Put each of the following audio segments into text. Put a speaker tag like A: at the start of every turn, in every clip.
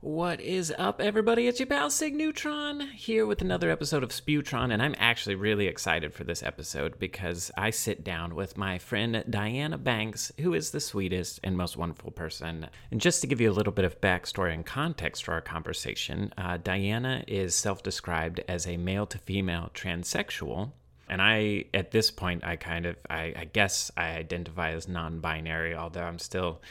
A: What is up, everybody? It's your pal Sig Neutron here with another episode of Spewtron, and I'm actually really excited for this episode because I sit down with my friend Diana Banks, who is the sweetest and most wonderful person. And just to give you a little bit of backstory and context for our conversation, uh, Diana is self described as a male to female transsexual. And I, at this point, I kind of, I, I guess I identify as non binary, although I'm still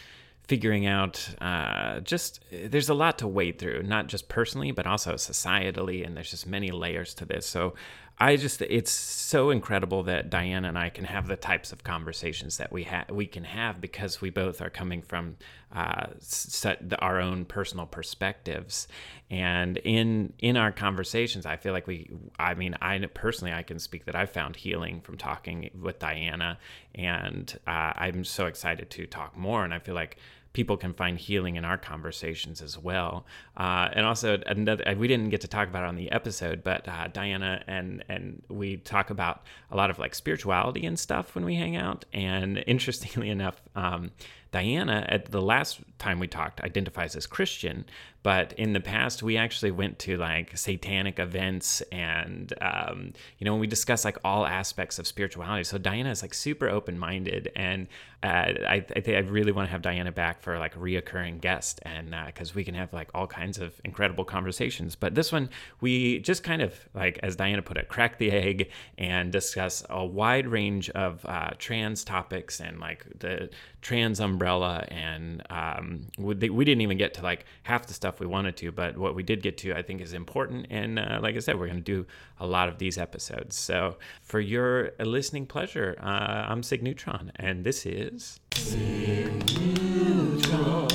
A: figuring out uh, just there's a lot to wade through, not just personally, but also societally, and there's just many layers to this. So I just it's so incredible that Diana and I can have the types of conversations that we have we can have because we both are coming from uh, the, our own personal perspectives, and in in our conversations, I feel like we I mean I personally I can speak that I found healing from talking with Diana, and uh, I'm so excited to talk more, and I feel like people can find healing in our conversations as well. Uh, and also, another we didn't get to talk about it on the episode, but uh, Diana and and we talk about a lot of like spirituality and stuff when we hang out. And interestingly enough, um, Diana, at the last time we talked, identifies as Christian, but in the past, we actually went to like satanic events and, um, you know, we discuss like all aspects of spirituality. So Diana is like super open minded. And uh, I, think I really want to have Diana back for like a reoccurring guest and because uh, we can have like all kinds of incredible conversations. But this one, we just kind of like, as Diana put it, crack the egg and discuss a wide range of uh, trans topics and like the trans umbrella. And um, we, we didn't even get to like half the stuff we wanted to, but what we did get to, I think, is important. And uh, like I said, we're going to do a lot of these episodes. So for your listening pleasure, uh, I'm Sig Neutron, and this is Sig Neutron.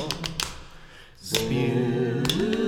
A: Sig Neutron.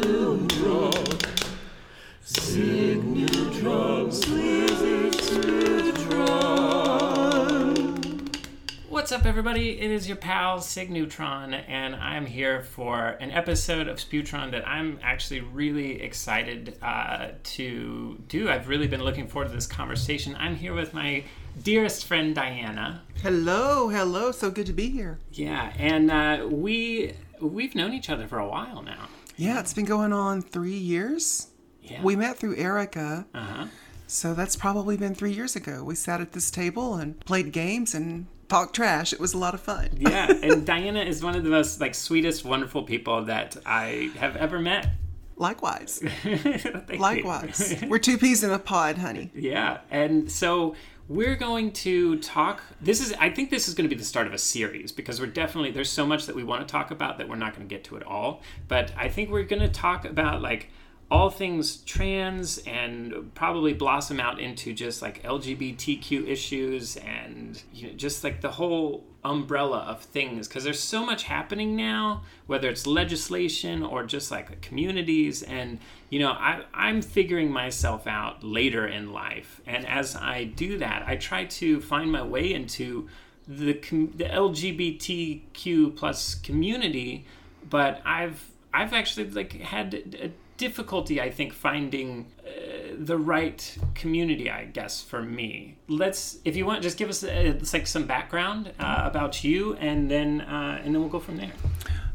A: What's up, everybody? It is your pal Sig Neutron, and I'm here for an episode of Sputron that I'm actually really excited uh, to do. I've really been looking forward to this conversation. I'm here with my dearest friend Diana.
B: Hello, hello. So good to be here.
A: Yeah, and uh, we we've known each other for a while now.
B: Yeah, it's been going on three years.
A: Yeah.
B: We met through Erica.
A: Uh huh.
B: So that's probably been three years ago. We sat at this table and played games and talk trash. It was a lot of fun.
A: yeah, and Diana is one of the most like sweetest, wonderful people that I have ever met.
B: Likewise. Likewise. We're two peas in a pod, honey.
A: Yeah, and so we're going to talk this is i think this is going to be the start of a series because we're definitely there's so much that we want to talk about that we're not going to get to it all but i think we're going to talk about like all things trans and probably blossom out into just like LGBTQ issues and you know, just like the whole umbrella of things. Because there's so much happening now whether it's legislation or just like communities. And you know I, i'm figuring myself out later in life. And as i do that i try to find my way into the, the lgbtq plus community. But i've i've actually like had difficulty, I think, finding uh, the right community. I guess for me, let's if you want, just give us uh, like some background uh, about you, and then uh, and then we'll go from there.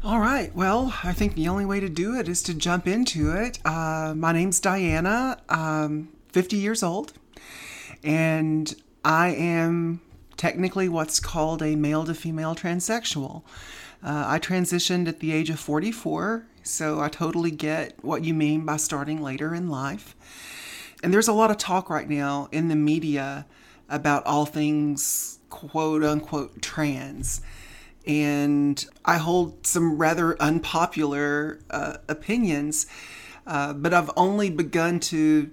B: All right. Well, I think the only way to do it is to jump into it. Uh, my name's Diana. I'm 50 years old, and I am technically what's called a male to female transsexual. Uh, I transitioned at the age of 44 so I totally get what you mean by starting later in life. And there's a lot of talk right now in the media about all things quote unquote trans. And I hold some rather unpopular uh, opinions, uh, but I've only begun to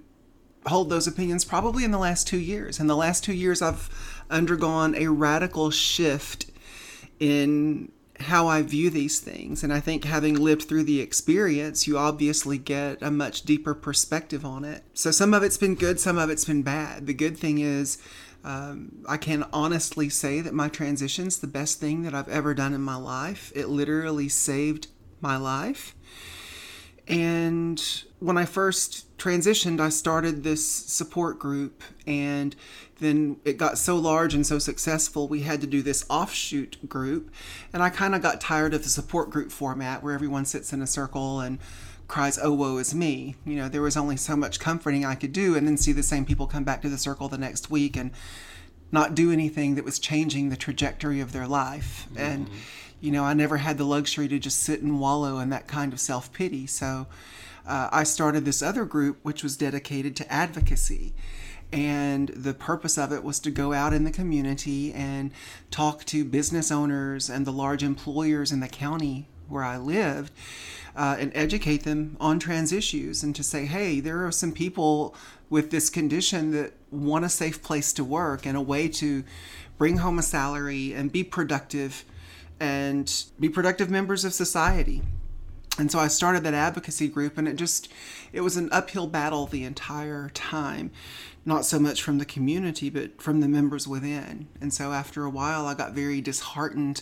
B: hold those opinions probably in the last two years. In the last two years, I've undergone a radical shift in how I view these things. And I think having lived through the experience, you obviously get a much deeper perspective on it. So some of it's been good, some of it's been bad. The good thing is, um, I can honestly say that my transition's the best thing that I've ever done in my life. It literally saved my life. And when I first transitioned, I started this support group, and then it got so large and so successful, we had to do this offshoot group. And I kind of got tired of the support group format where everyone sits in a circle and cries, Oh, woe is me. You know, there was only so much comforting I could do, and then see the same people come back to the circle the next week and not do anything that was changing the trajectory of their life. Mm-hmm. And, you know, I never had the luxury to just sit and wallow in that kind of self pity. So uh, I started this other group, which was dedicated to advocacy. And the purpose of it was to go out in the community and talk to business owners and the large employers in the county where I lived uh, and educate them on trans issues and to say, hey, there are some people with this condition that want a safe place to work and a way to bring home a salary and be productive and be productive members of society. And so I started that advocacy group and it just it was an uphill battle the entire time. Not so much from the community but from the members within. And so after a while I got very disheartened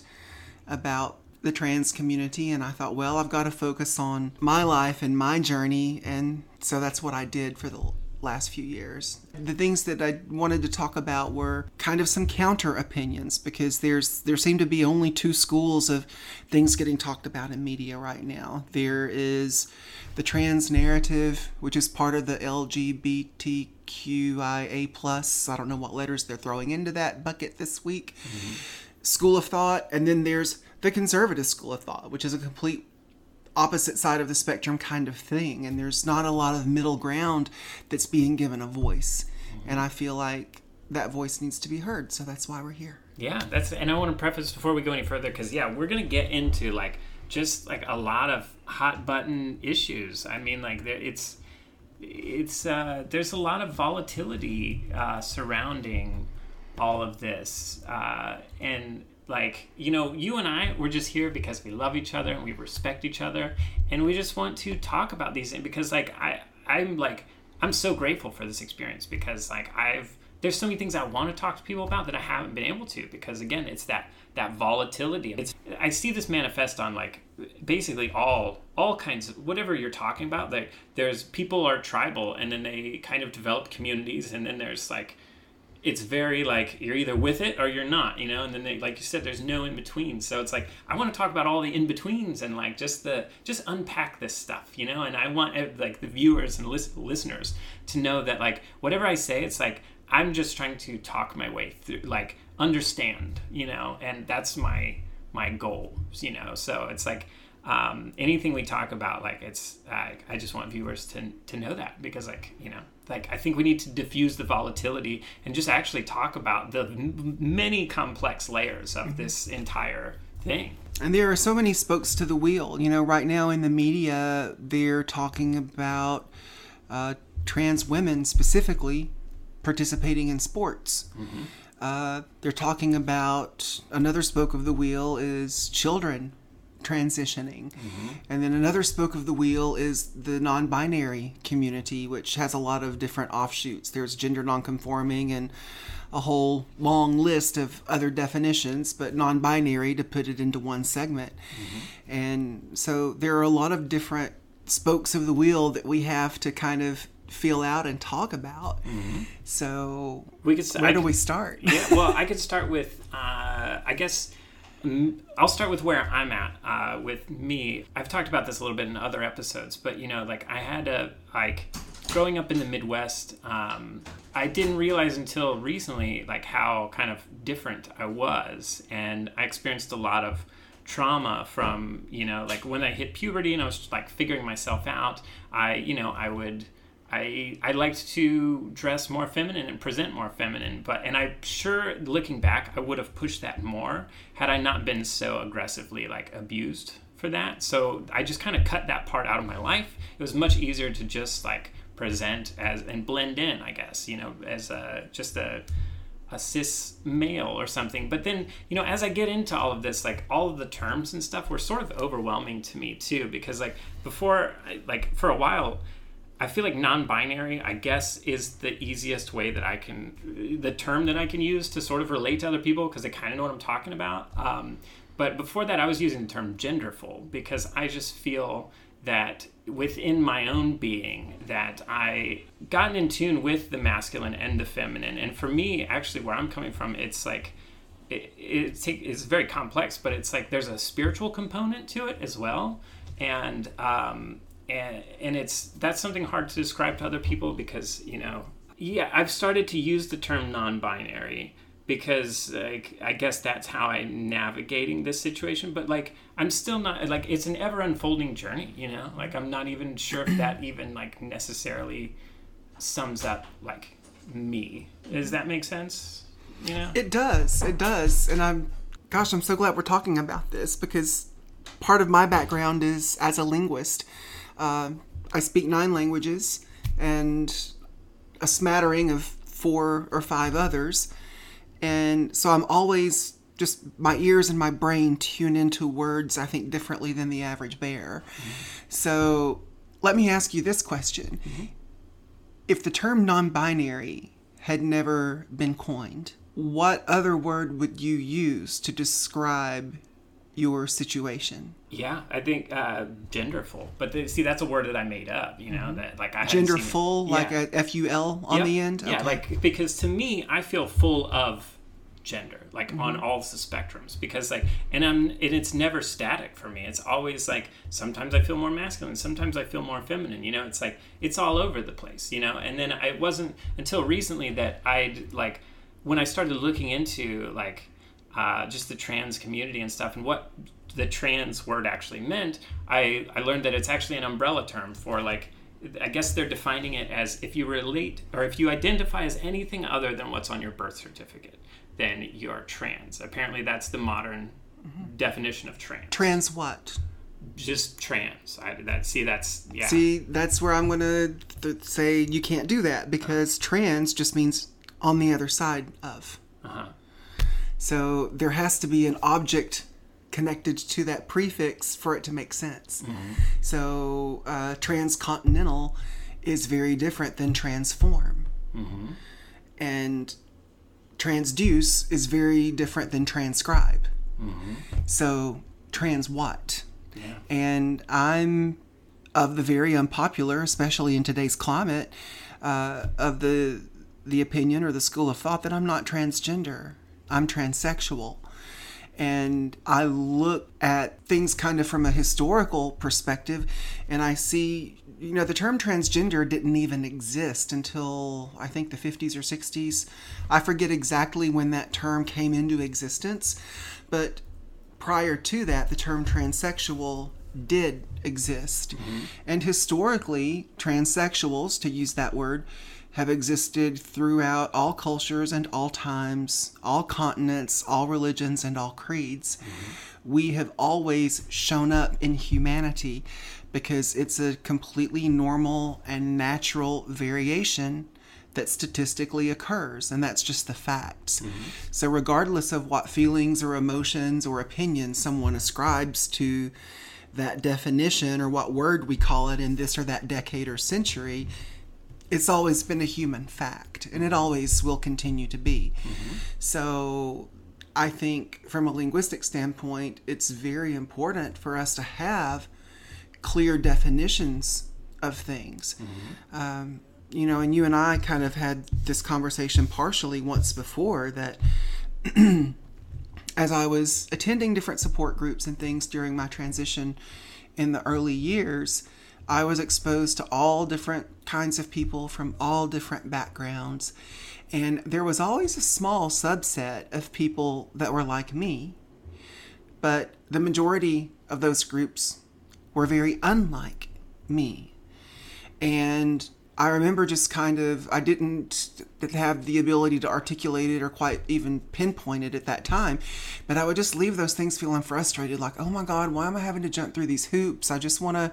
B: about the trans community and I thought, well, I've got to focus on my life and my journey and so that's what I did for the last few years. The things that I wanted to talk about were kind of some counter opinions because there's there seem to be only two schools of things getting talked about in media right now. There is the trans narrative, which is part of the LGBTQIA plus. I don't know what letters they're throwing into that bucket this week. Mm-hmm. School of thought, and then there's the conservative school of thought, which is a complete opposite side of the spectrum kind of thing. And there's not a lot of middle ground that's being given a voice. Mm-hmm. And I feel like that voice needs to be heard. So that's why we're here.
A: Yeah, that's, and I want to preface before we go any further because, yeah, we're to get into like just like a lot of hot button issues. I mean, like, there, it's, it's, uh, there's a lot of volatility uh, surrounding all of this. Uh, and, like you know you and i we're just here because we love each other and we respect each other. And we just want to talk about these things because like i i'm like i'm so grateful for this experience because like i've there's so many things i want to talk to people about that i haven't been able to because again it's that that volatility. It's i see this manifest on like basically all all kinds of whatever you're talking about like there's people are tribal and then they kind of develop communities and then there's like it's very like you're either with it or you're not, you know. And then they, like you said, there's no in between. So it's like I want to talk about all the in betweens and like just the just unpack this stuff, you know. And I want like the viewers and lis- listeners to know that like whatever I say, it's like I'm just trying to talk my way through, like understand, you know. And that's my my goal, you know. So it's like um, anything we talk about, like it's I just want viewers to to know that because like you know like I think we need to diffuse the volatility and just actually talk about the m- many complex layers of mm-hmm. this entire thing.
B: And there are so many spokes to the wheel. You know, right now in the media, they're talking about uh, trans women specifically participating in sports. Mm-hmm. Uh, they're talking about another spoke of the wheel is children transitioning. Mm-hmm. And then another spoke of the wheel is the non binary community, which has a lot of different offshoots. There's gender nonconforming and a whole long list of other definitions, but non binary to put it into one segment. Mm-hmm. And so there are a lot of different spokes of the wheel that we have to kind of feel out and talk about. Mm-hmm. So we could. Where I do could, we start?
A: yeah, well, I could start with, uh, I guess I'll start with where I'm at uh, with me. I've talked about this a little bit in other episodes, but you know, like I had a like growing up in the Midwest. Um, I didn't realize until recently like how kind of different I was, and I experienced a lot of trauma from you know like when I hit puberty and I was just like figuring myself out. I you know I would I I liked to dress more feminine and present more feminine, but and I'm sure looking back, I would have pushed that more had I not been so aggressively like abused for that. So I just kind of cut that part out of my life. It was much easier to just like present as and blend in, I guess, you know, as a just a a cis male or something. But then, you know, as I get into all of this, like all of the terms and stuff were sort of overwhelming to me too, because like before, like for a while, I feel like non-binary, I guess, is the easiest way that I can, the term that I can use to sort of relate to other people because they kind of know what I'm talking about. Um, but before that, I was using the term genderful because I just feel that within my own being that I gotten in tune with the masculine and the feminine. And for me, actually, where I'm coming from, it's like it, it's, it's very complex, but it's like there's a spiritual component to it as well. And um, and and it's that's something hard to describe to other people because you know yeah I've started to use the term non-binary because like I guess that's how I'm navigating this situation. But like I'm still not like it's an ever unfolding journey, you know. Like I'm not even sure if that even like necessarily sums up like me. Does that make sense? You know.
B: It does. It does. And I'm, gosh, I'm so glad we're talking about this because part of my background is as a linguist. Uh, I speak nine languages and a smattering of four or five others. And so I'm always just my ears and my brain tune into words, I think, differently than the average bear. Mm-hmm. So let me ask you this question mm-hmm. If the term non binary had never been coined, what other word would you use to describe your situation?
A: Yeah, I think uh, genderful. But the, see, that's a word that I made up. You know mm-hmm. that like I
B: genderful, like a F U L on yep. the end.
A: Yeah, like because to me, I feel full of gender like mm-hmm. on all the spectrums because like and i'm and it's never static for me it's always like sometimes i feel more masculine sometimes i feel more feminine you know it's like it's all over the place you know and then it wasn't until recently that i'd like when i started looking into like uh, just the trans community and stuff and what the trans word actually meant i i learned that it's actually an umbrella term for like I guess they're defining it as if you relate or if you identify as anything other than what's on your birth certificate then you're trans. Apparently, that's the modern mm-hmm. definition of trans.
B: Trans what?
A: Just trans. I that see that's yeah.
B: See, that's where I'm gonna th- say you can't do that because uh-huh. trans just means on the other side of. Uh-huh. So there has to be an object connected to that prefix for it to make sense. Mm-hmm. So uh, transcontinental is very different than transform. Mm-hmm. And transduce is very different than transcribe. Mm-hmm. So, trans what? Yeah. And I'm of the very unpopular, especially in today's climate, uh, of the the opinion or the school of thought that I'm not transgender. I'm transsexual. And I look at things kind of from a historical perspective, and I see you know, the term transgender didn't even exist until I think the 50s or 60s. I forget exactly when that term came into existence, but prior to that, the term transsexual did exist. Mm-hmm. And historically, transsexuals, to use that word, have existed throughout all cultures and all times, all continents, all religions, and all creeds. Mm-hmm. We have always shown up in humanity because it's a completely normal and natural variation that statistically occurs, and that's just the facts. Mm-hmm. So, regardless of what feelings or emotions or opinions someone ascribes to that definition or what word we call it in this or that decade or century, it's always been a human fact, and it always will continue to be. Mm-hmm. So, I think from a linguistic standpoint, it's very important for us to have clear definitions of things. Mm-hmm. Um, you know, and you and I kind of had this conversation partially once before that as I was attending different support groups and things during my transition in the early years, I was exposed to all different kinds of people from all different backgrounds. And there was always a small subset of people that were like me, but the majority of those groups were very unlike me. And I remember just kind of, I didn't have the ability to articulate it or quite even pinpoint it at that time, but I would just leave those things feeling frustrated like, oh my God, why am I having to jump through these hoops? I just want to,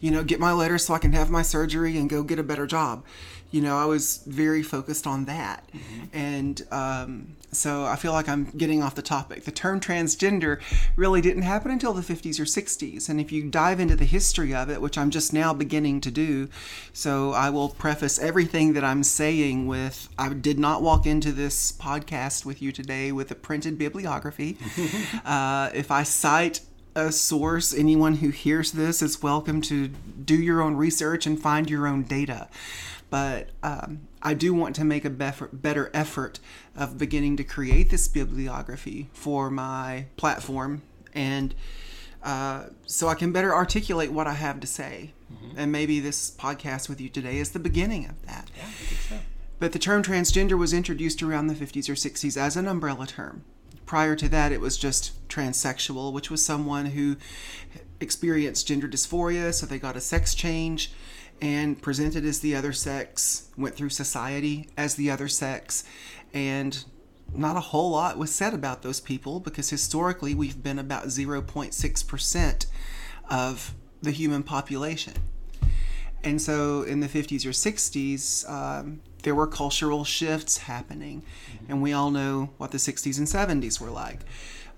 B: you know, get my letter so I can have my surgery and go get a better job you know, I was very focused on that. Mm-hmm. And um, so I feel like I'm getting off the topic. The term transgender really didn't happen until the 50s or 60s. And if you dive into the history of it, which I'm just now beginning to do, so I will preface everything that I'm saying with I did not walk into this podcast with you today with a printed bibliography. uh, if I cite a source. Anyone who hears this is welcome to do your own research and find your own data. But um, I do want to make a better effort of beginning to create this bibliography for my platform and uh, so I can better articulate what I have to say. Mm-hmm. And maybe this podcast with you today is the beginning of that.
A: Yeah, I think so.
B: But the term transgender was introduced around the 50s or 60s as an umbrella term. Prior to that, it was just transsexual, which was someone who experienced gender dysphoria, so they got a sex change and presented as the other sex, went through society as the other sex, and not a whole lot was said about those people because historically we've been about 0.6% of the human population. And so in the 50s or 60s, um, there were cultural shifts happening. Mm-hmm. And we all know what the 60s and 70s were like,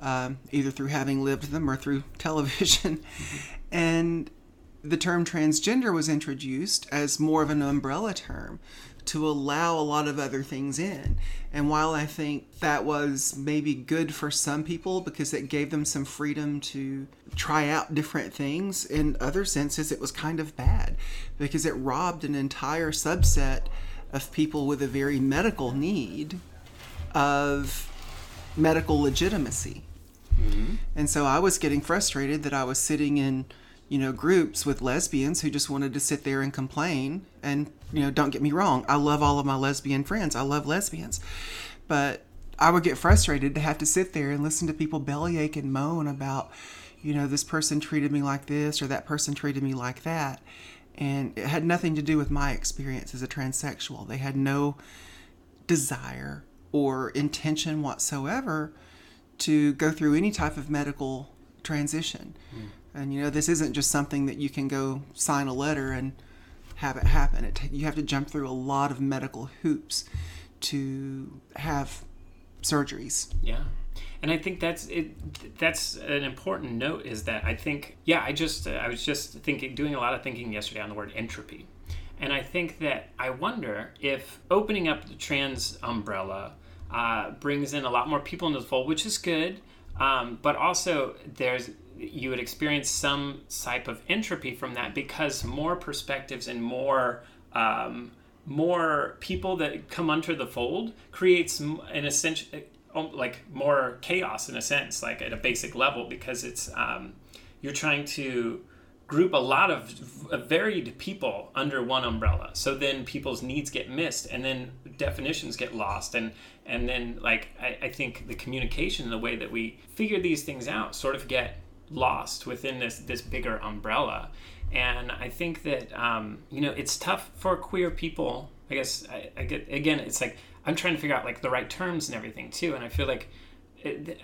B: um, either through having lived them or through television. Mm-hmm. And the term transgender was introduced as more of an umbrella term to allow a lot of other things in. And while I think that was maybe good for some people because it gave them some freedom to try out different things, in other senses, it was kind of bad because it robbed an entire subset of people with a very medical need of medical legitimacy. Mm-hmm. And so I was getting frustrated that I was sitting in you know, groups with lesbians who just wanted to sit there and complain. And, you know, don't get me wrong, I love all of my lesbian friends. I love lesbians. But I would get frustrated to have to sit there and listen to people bellyache and moan about, you know, this person treated me like this or that person treated me like that. And it had nothing to do with my experience as a transsexual. They had no desire or intention whatsoever to go through any type of medical transition. Mm. And you know, this isn't just something that you can go sign a letter and have it happen. It, you have to jump through a lot of medical hoops to have surgeries.
A: Yeah. And I think that's it. That's an important note. Is that I think yeah. I just uh, I was just thinking, doing a lot of thinking yesterday on the word entropy, and I think that I wonder if opening up the trans umbrella uh, brings in a lot more people into the fold, which is good. Um, but also there's you would experience some type of entropy from that because more perspectives and more um, more people that come under the fold creates an essential um, like more chaos in a sense like at a basic level because it's um, you're trying to group a lot of varied people under one umbrella. So then people's needs get missed and then definitions get lost and and then like I, I think the communication and the way that we figure these things out sort of get lost within this this bigger umbrella and i think that um, you know it's tough for queer people i guess I, I, get again it's like i'm trying to figure out like the right terms and everything too and i feel like the,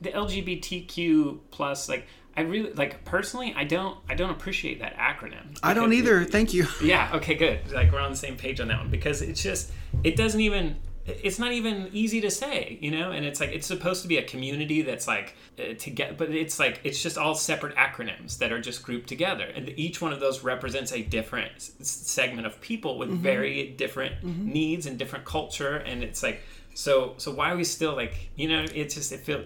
A: the lgbtq plus like I really like personally. I don't. I don't appreciate that acronym.
B: I don't either. It, Thank you.
A: Yeah. Okay. Good. Like we're on the same page on that one because it's just. It doesn't even it's not even easy to say, you know. And it's like it's supposed to be a community that's like uh, to get, but it's like it's just all separate acronyms that are just grouped together, and each one of those represents a different s- segment of people with mm-hmm. very different mm-hmm. needs and different culture, and it's like so. So why are we still like you know? It's just it feels.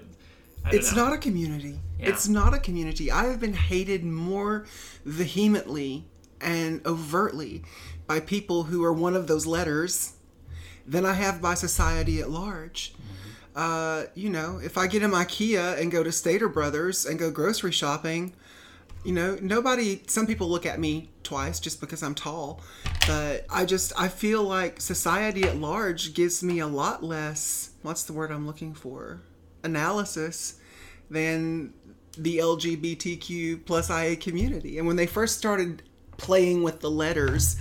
B: It's know. not a community. Yeah. It's not a community. I have been hated more vehemently and overtly by people who are one of those letters than I have by society at large. Mm-hmm. Uh, you know, if I get in Kia and go to Stater Brothers and go grocery shopping, you know, nobody, some people look at me twice just because I'm tall, but I just, I feel like society at large gives me a lot less, what's the word I'm looking for? Analysis than the LGBTQ plus IA community. And when they first started playing with the letters,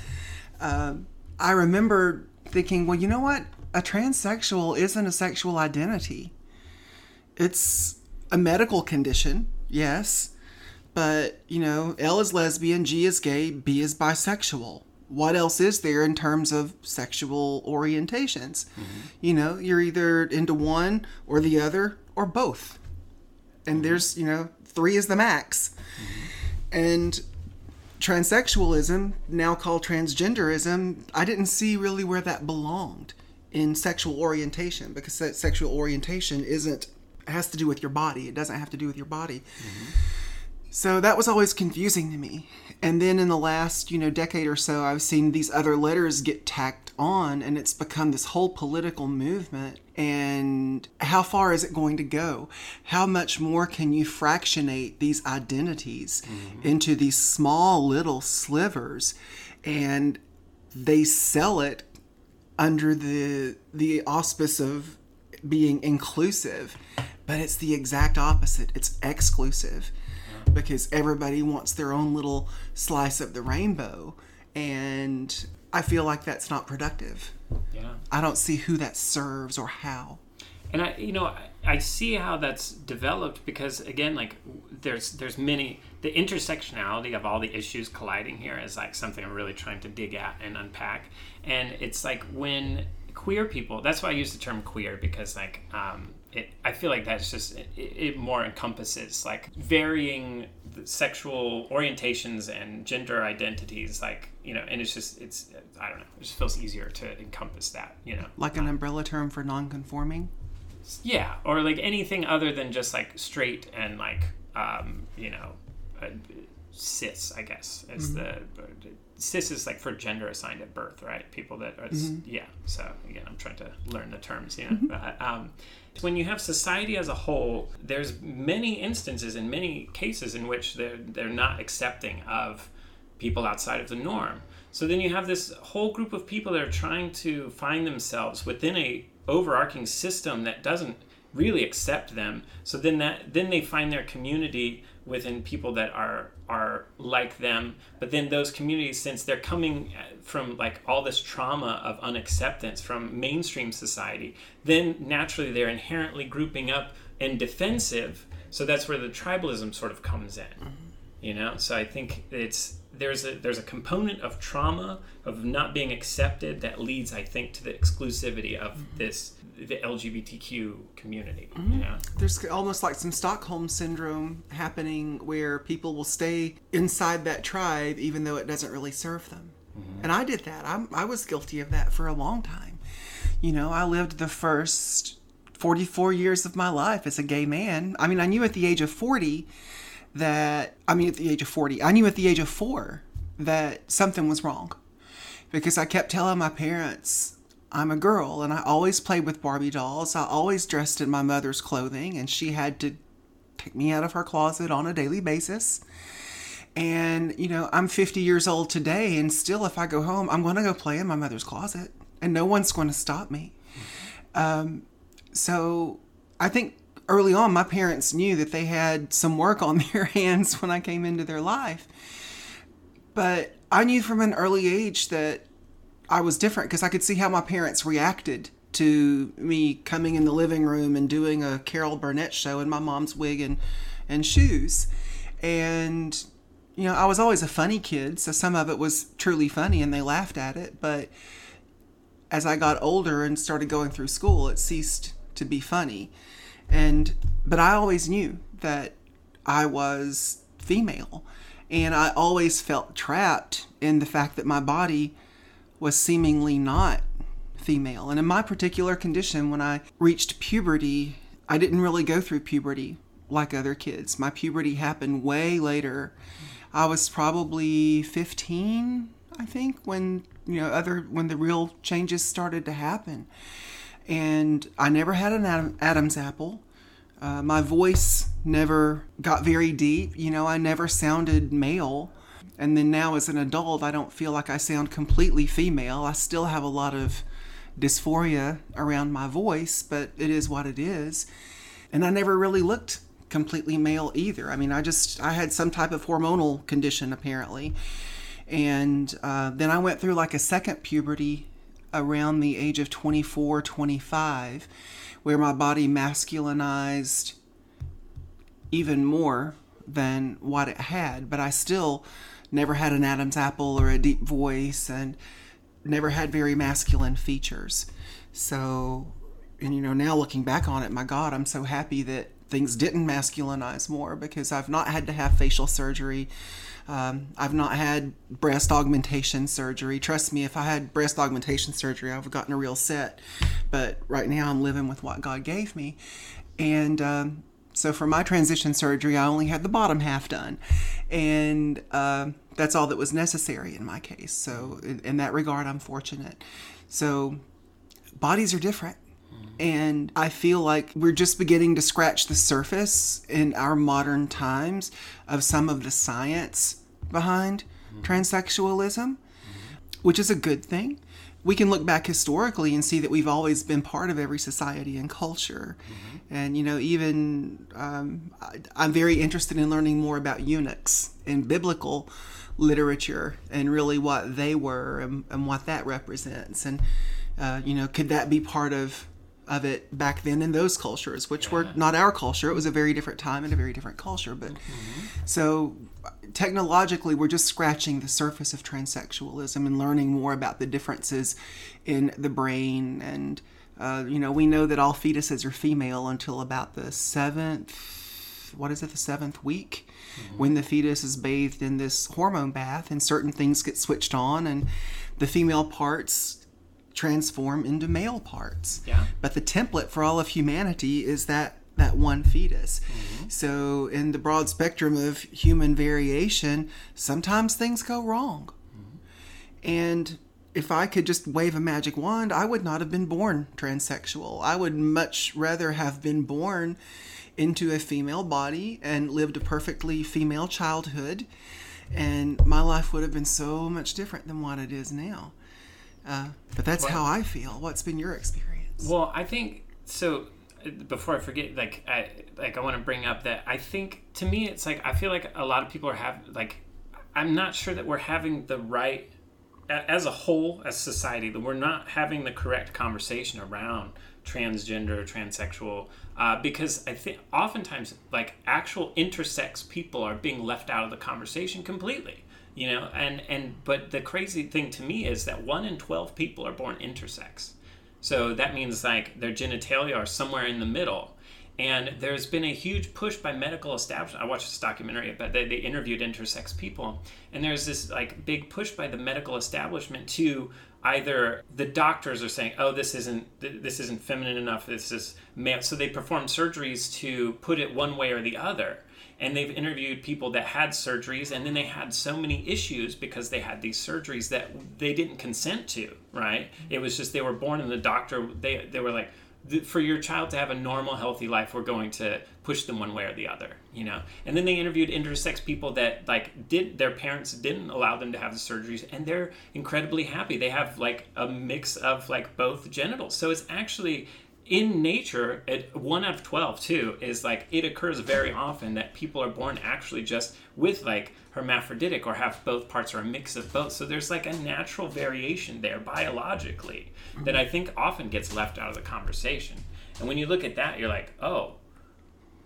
B: um, I remember thinking, well, you know what? A transsexual isn't a sexual identity. It's a medical condition, yes, but you know, L is lesbian, G is gay, B is bisexual. What else is there in terms of sexual orientations? Mm-hmm. You know, you're either into one or the other or both. And mm-hmm. there's, you know, three is the max. Mm-hmm. And transsexualism, now called transgenderism, I didn't see really where that belonged in sexual orientation because sexual orientation isn't has to do with your body. It doesn't have to do with your body. Mm-hmm. So that was always confusing to me. And then in the last, you know, decade or so, I've seen these other letters get tacked on and it's become this whole political movement. And how far is it going to go? How much more can you fractionate these identities mm-hmm. into these small little slivers? And they sell it under the the auspice of being inclusive, but it's the exact opposite. It's exclusive because everybody wants their own little slice of the rainbow. And I feel like that's not productive. Yeah. I don't see who that serves or how.
A: And I, you know, I see how that's developed because again, like there's there's many the intersectionality of all the issues colliding here is like something I'm really trying to dig at and unpack. And it's like when queer people, that's why I use the term queer because like um, it i feel like that's just it, it, more encompasses like varying sexual orientations and gender identities like you know and it's just it's i don't know it just feels easier to encompass that you know
B: like an um, umbrella term for non-conforming
A: yeah or like anything other than just like straight and like um you know uh, cis i guess is mm-hmm. the cis is like for gender assigned at birth right people that are mm-hmm. yeah so again i'm trying to learn the terms you know mm-hmm. but, um when you have society as a whole, there's many instances in many cases in which they're they're not accepting of people outside of the norm. So then you have this whole group of people that are trying to find themselves within a overarching system that doesn't really accept them. So then that then they find their community within people that are are like them but then those communities since they're coming from like all this trauma of unacceptance from mainstream society then naturally they're inherently grouping up and defensive so that's where the tribalism sort of comes in mm-hmm. you know so i think it's there's a there's a component of trauma of not being accepted that leads i think to the exclusivity of mm-hmm. this the LGBTQ community. Mm-hmm. You know?
B: There's almost like some Stockholm syndrome happening where people will stay inside that tribe even though it doesn't really serve them. Mm-hmm. And I did that. I'm, I was guilty of that for a long time. You know, I lived the first 44 years of my life as a gay man. I mean, I knew at the age of 40 that, I mean, at the age of 40, I knew at the age of four that something was wrong because I kept telling my parents, I'm a girl and I always played with Barbie dolls. I always dressed in my mother's clothing and she had to take me out of her closet on a daily basis. And, you know, I'm 50 years old today and still if I go home, I'm going to go play in my mother's closet and no one's going to stop me. Um, so I think early on, my parents knew that they had some work on their hands when I came into their life. But I knew from an early age that I was different because I could see how my parents reacted to me coming in the living room and doing a Carol Burnett show in my mom's wig and, and shoes. And, you know, I was always a funny kid, so some of it was truly funny and they laughed at it. But as I got older and started going through school, it ceased to be funny. And, but I always knew that I was female. And I always felt trapped in the fact that my body was seemingly not female. And in my particular condition, when I reached puberty, I didn't really go through puberty like other kids. My puberty happened way later. I was probably 15, I think, when you know other when the real changes started to happen. And I never had an Adam, Adam's apple. Uh, my voice never got very deep. You know, I never sounded male. And then now as an adult, I don't feel like I sound completely female. I still have a lot of dysphoria around my voice, but it is what it is. And I never really looked completely male either. I mean, I just, I had some type of hormonal condition apparently. And uh, then I went through like a second puberty around the age of 24, 25, where my body masculinized even more than what it had. But I still never had an Adam's apple or a deep voice and never had very masculine features. So, and you know, now looking back on it, my God, I'm so happy that things didn't masculinize more because I've not had to have facial surgery. Um, I've not had breast augmentation surgery. Trust me, if I had breast augmentation surgery, I would have gotten a real set. But right now, I'm living with what God gave me. And um, So for my transition surgery, I only had the bottom half done, and uh, that's all that was necessary in my case. So in, in that regard, I'm fortunate. So bodies are different. And I feel like we're just beginning to scratch the surface in our modern times of some of the science behind transsexualism, which is a good thing. We can look back historically and see that we've always been part of every society and culture. And, you know, even um, I, I'm very interested in learning more about eunuchs in biblical literature and really what they were and, and what that represents. And, uh, you know, could that be part of of it back then in those cultures, which were not our culture. It was a very different time and a very different culture. But so technologically, we're just scratching the surface of transsexualism and learning more about the differences in the brain. And, uh, you know, we know that all fetuses are female until about the seventh, what is it, the seventh week? When the fetus is bathed in this hormone bath, and certain things get switched on, and the female parts transform into male parts.
A: Yeah.
B: But the template for all of humanity is that that one fetus. So in the broad spectrum of human variation, sometimes things go wrong. And if I could just wave a magic wand, I would not have been born transsexual. I would much rather have been born into a female body and lived a perfectly female childhood. And my life would have been so much different than what it is now. Uh, but that's how I feel. What's been your experience?
A: Well, I think so. Before I forget, like I like I want to bring up that I think to me it's like I feel like a lot of people are having like I'm not sure that we're having the right as a whole as society that we're not having the correct conversation around transgender transsexual uh, because i think oftentimes like actual intersex people are being left out of the conversation completely you know? And and but the crazy thing to me is that 1 in 12 people are born intersex so that means like their genitalia are somewhere in the middle. And there's been a huge push by medical establishment. I watched this documentary but they, they interviewed intersex people, and there's this like big push by the medical establishment to either the doctors are saying, "Oh, this isn't this isn't feminine enough. This is male," so they perform surgeries to put it one way or the other. And they've interviewed people that had surgeries, and then they had so many issues because they had these surgeries that they didn't consent to. Right? It was just they were born, and the doctor they they were like, for your child to have a normal, healthy life, we're going to push them one way or the other. You know. And then they interviewed intersex people that like did their parents didn't allow them to have the surgeries, and they're incredibly happy. They have like a mix of like both genitals, so it's actually in nature, it, one out of 12 too is like it occurs very often that people are born actually just with like hermaphroditic or have both parts or a mix of both. So there's like a natural variation there biologically that I think often gets left out of the conversation. And when you look at that, you're like, oh,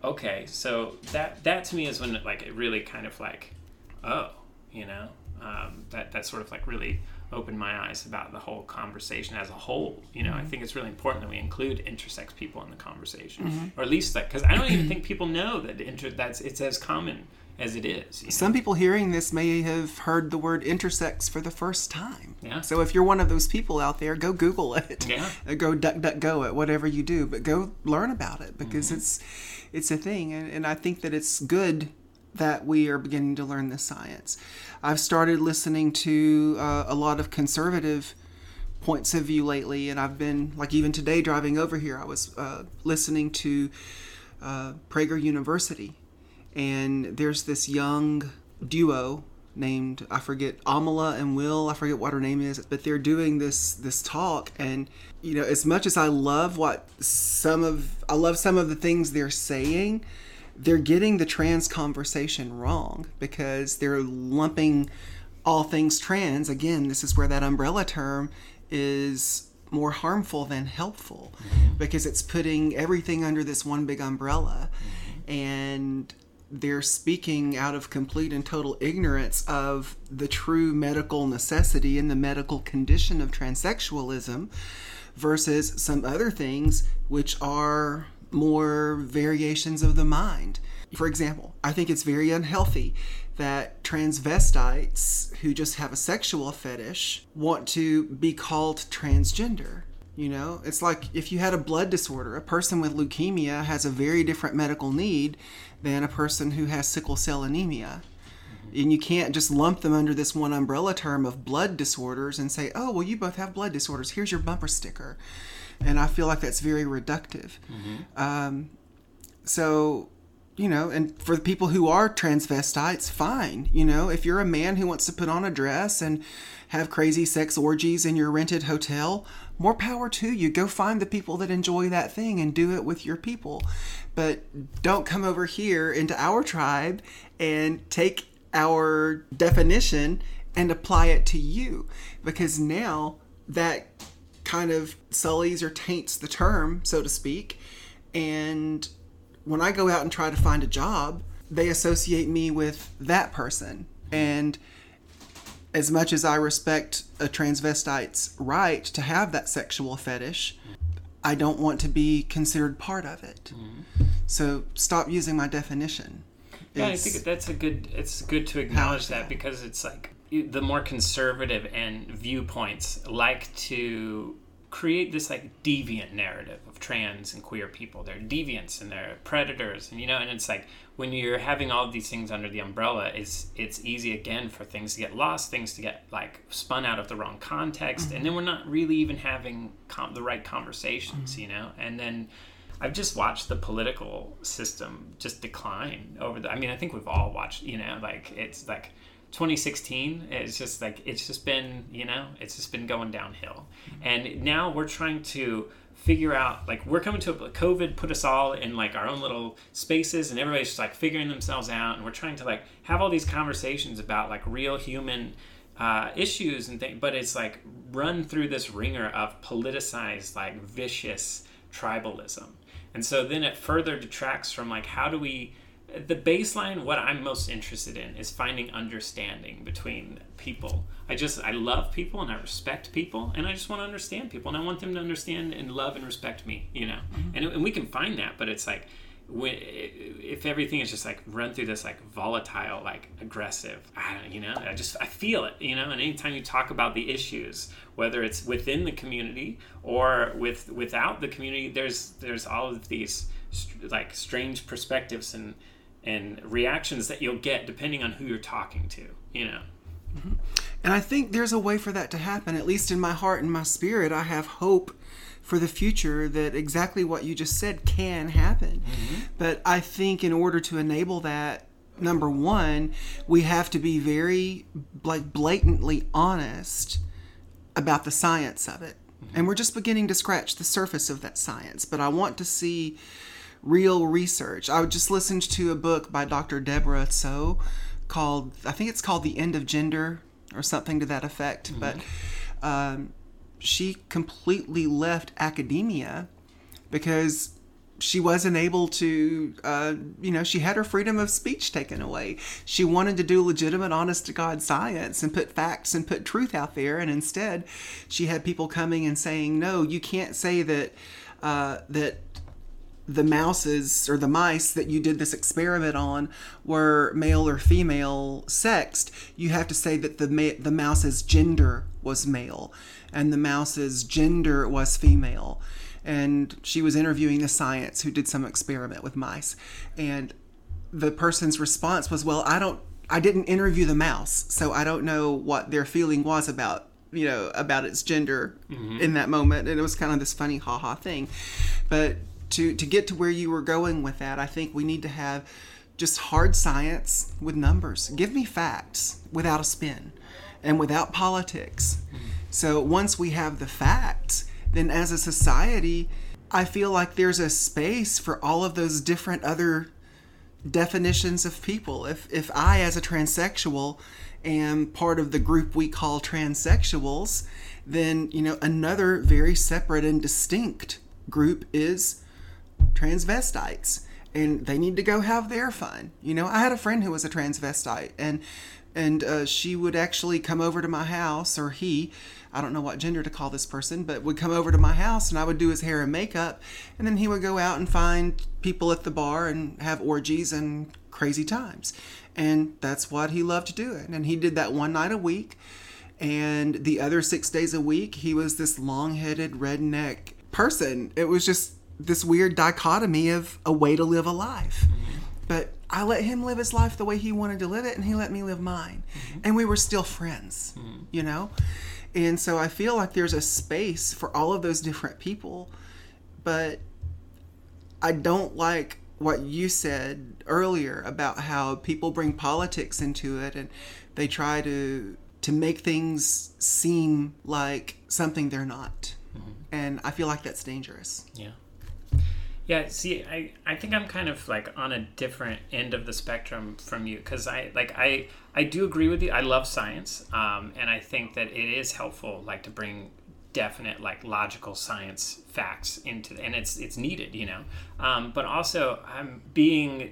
A: okay. So that that to me is when like it really kind of like, oh, you know, um, that that sort of like really opened my eyes about the whole conversation as a whole. You know, I think it's really important that we include intersex people in the conversation, or at least that because I don't even think people know that inter that's it's as common as it is. you know?
B: Some people hearing this may have heard the word intersex for the first time.
A: Yeah.
B: So if you're one of those people out there, go Google it.
A: Yeah.
B: Go duck duck go it, whatever you do, but go learn about it because
A: Mm-hmm.
B: it's it's a thing, and, and I think that it's good that we are beginning to learn the science. I've started listening to uh, a lot of conservative points of view lately, and I've been like even today driving over here, I was uh, listening to uh, Prager University, and there's this young duo named I forget Amala and Will I forget what her name is but they're doing this this talk and you know as much as I love what some of I love some of the things they're saying they're getting the trans conversation wrong because they're lumping all things trans. Again this is where that umbrella term is more harmful than helpful mm-hmm. because it's putting everything under this one big umbrella. Mm-hmm. And they're speaking out of complete and total ignorance of the true medical necessity and the medical condition of transsexualism versus some other things which are more variations of the mind. For example, I think it's very unhealthy that transvestites who just have a sexual fetish want to be called transgender You know, it's like if you had a blood disorder, a person with leukemia has a very different medical need than a person who has sickle cell anemia. And you can't just lump them under this one umbrella term of blood disorders and say, oh, well, you both have blood disorders. Here's your bumper sticker. And I feel like that's very reductive. Um, so, you know, and for the people who are transvestites, fine. You know, if you're a man who wants to put on a dress and have crazy sex orgies in your rented hotel, more power to you. Go find the people that enjoy that thing and do it with your people. But don't come over here into our tribe and take our definition and apply it to you because now that kind of sullies or taints the term, so to speak. And when I go out and try to find a job, they associate me with that person. And as much as I respect a transvestite's right to have that sexual fetish, I don't want to be considered part of it. Mm-hmm. So stop using my definition.
A: Yeah, I think that's a good. It's good to acknowledge that because it's like the more conservative and viewpoints like to create this like deviant narrative of trans and queer people. They're deviants and they're predators, and you know, and it's like when you're having all these things under the umbrella, it's it's easy again for things to get lost, things to get like spun out of the wrong context, and then we're not really even having com- the right conversations, mm-hmm. you know, and then. I've just watched the political system just decline over the. I mean, I think we've all watched. You know, like it's like 2016. It's just like it's just been. You know, it's just been going downhill, and now we're trying to figure out like we're coming to a covid put us all in like our own little spaces and everybody's just like figuring themselves out and we're trying to like have all these conversations about like real human uh, issues and things but it's like run through this wringer of politicized like vicious tribalism and so then it further detracts from like how do we the baseline what i'm most interested in is finding understanding between people. I just i love people and i respect people and i just want to understand people and i want them to understand and love and respect me you know? Mm-hmm. And, and we can find that but it's like when, if everything is just like run through this like volatile like aggressive I don't, you know i just i feel it you know? And anytime you talk about the issues whether it's within the community or with without the community there's there's all of these like strange perspectives and and reactions that you'll get depending on who you're talking to you know
B: And I think there's a way for that to happen. At least in my heart and my spirit, I have hope for the future that exactly what you just said can happen. Mm-hmm. But I think in order to enable that, number one, we have to be very like blatantly honest about the science of it. Mm-hmm. And we're just beginning to scratch the surface of that science. But I want to see real research. I just listened to a book by Dr. Debra Soh called, I think it's called The End of Gender or something to that effect. But um, she completely left academia because she wasn't able to, uh, you know, she had her freedom of speech taken away. She wanted to do legitimate, honest to God science and put facts and put truth out there. And instead, she had people coming and saying, no, you can't say that, uh, that the mouses or the mice that you did this experiment on were male or female sexed, you have to say that the ma- the mouse's gender was male and the mouse's gender was female. And she was interviewing the science who did some experiment with mice, and the person's response was, "Well, I don't, I didn't interview the mouse, so I don't know what their feeling was about." You know about its gender mm-hmm. in that moment, and it was kind of this funny ha ha thing. But to to get to where you were going with that, I think we need to have just hard science with numbers. Give me facts without a spin and without politics. Mm-hmm. So once we have the facts, then as a society, I feel like there's a space for all of those different other definitions of people. If if I as a transsexual am part of the group we call transsexuals, then you know another very separate and distinct group is transvestites and they need to go have their fun. You know, I had a friend who was a transvestite and and uh, she would actually come over to my house or he I don't know what gender to call this person, but would come over to my house and I would do his hair and makeup and then he would go out and find people at the bar and have orgies and crazy times. And that's what he loved doing. And he did that one night a week And the other six days a week, he was this long headed redneck person. It was just this weird dichotomy of a way to live a life. Mm-hmm. But I let him live his life the way he wanted to live it, and he let me live mine. Mm-hmm. And we were still friends, mm-hmm. you know? And so I feel like there's a space for all of those different people. But I don't like what you said earlier about how people bring politics into it and they try to to make things seem like something they're not. And I feel like that's dangerous.
A: Yeah. Yeah, see, I, I think I'm kind of like on a different end of the spectrum from you because I like I I do agree with you. I love science, um, and I think that it is helpful like to bring definite like logical science facts into and it's it's needed you know um, but also i'm being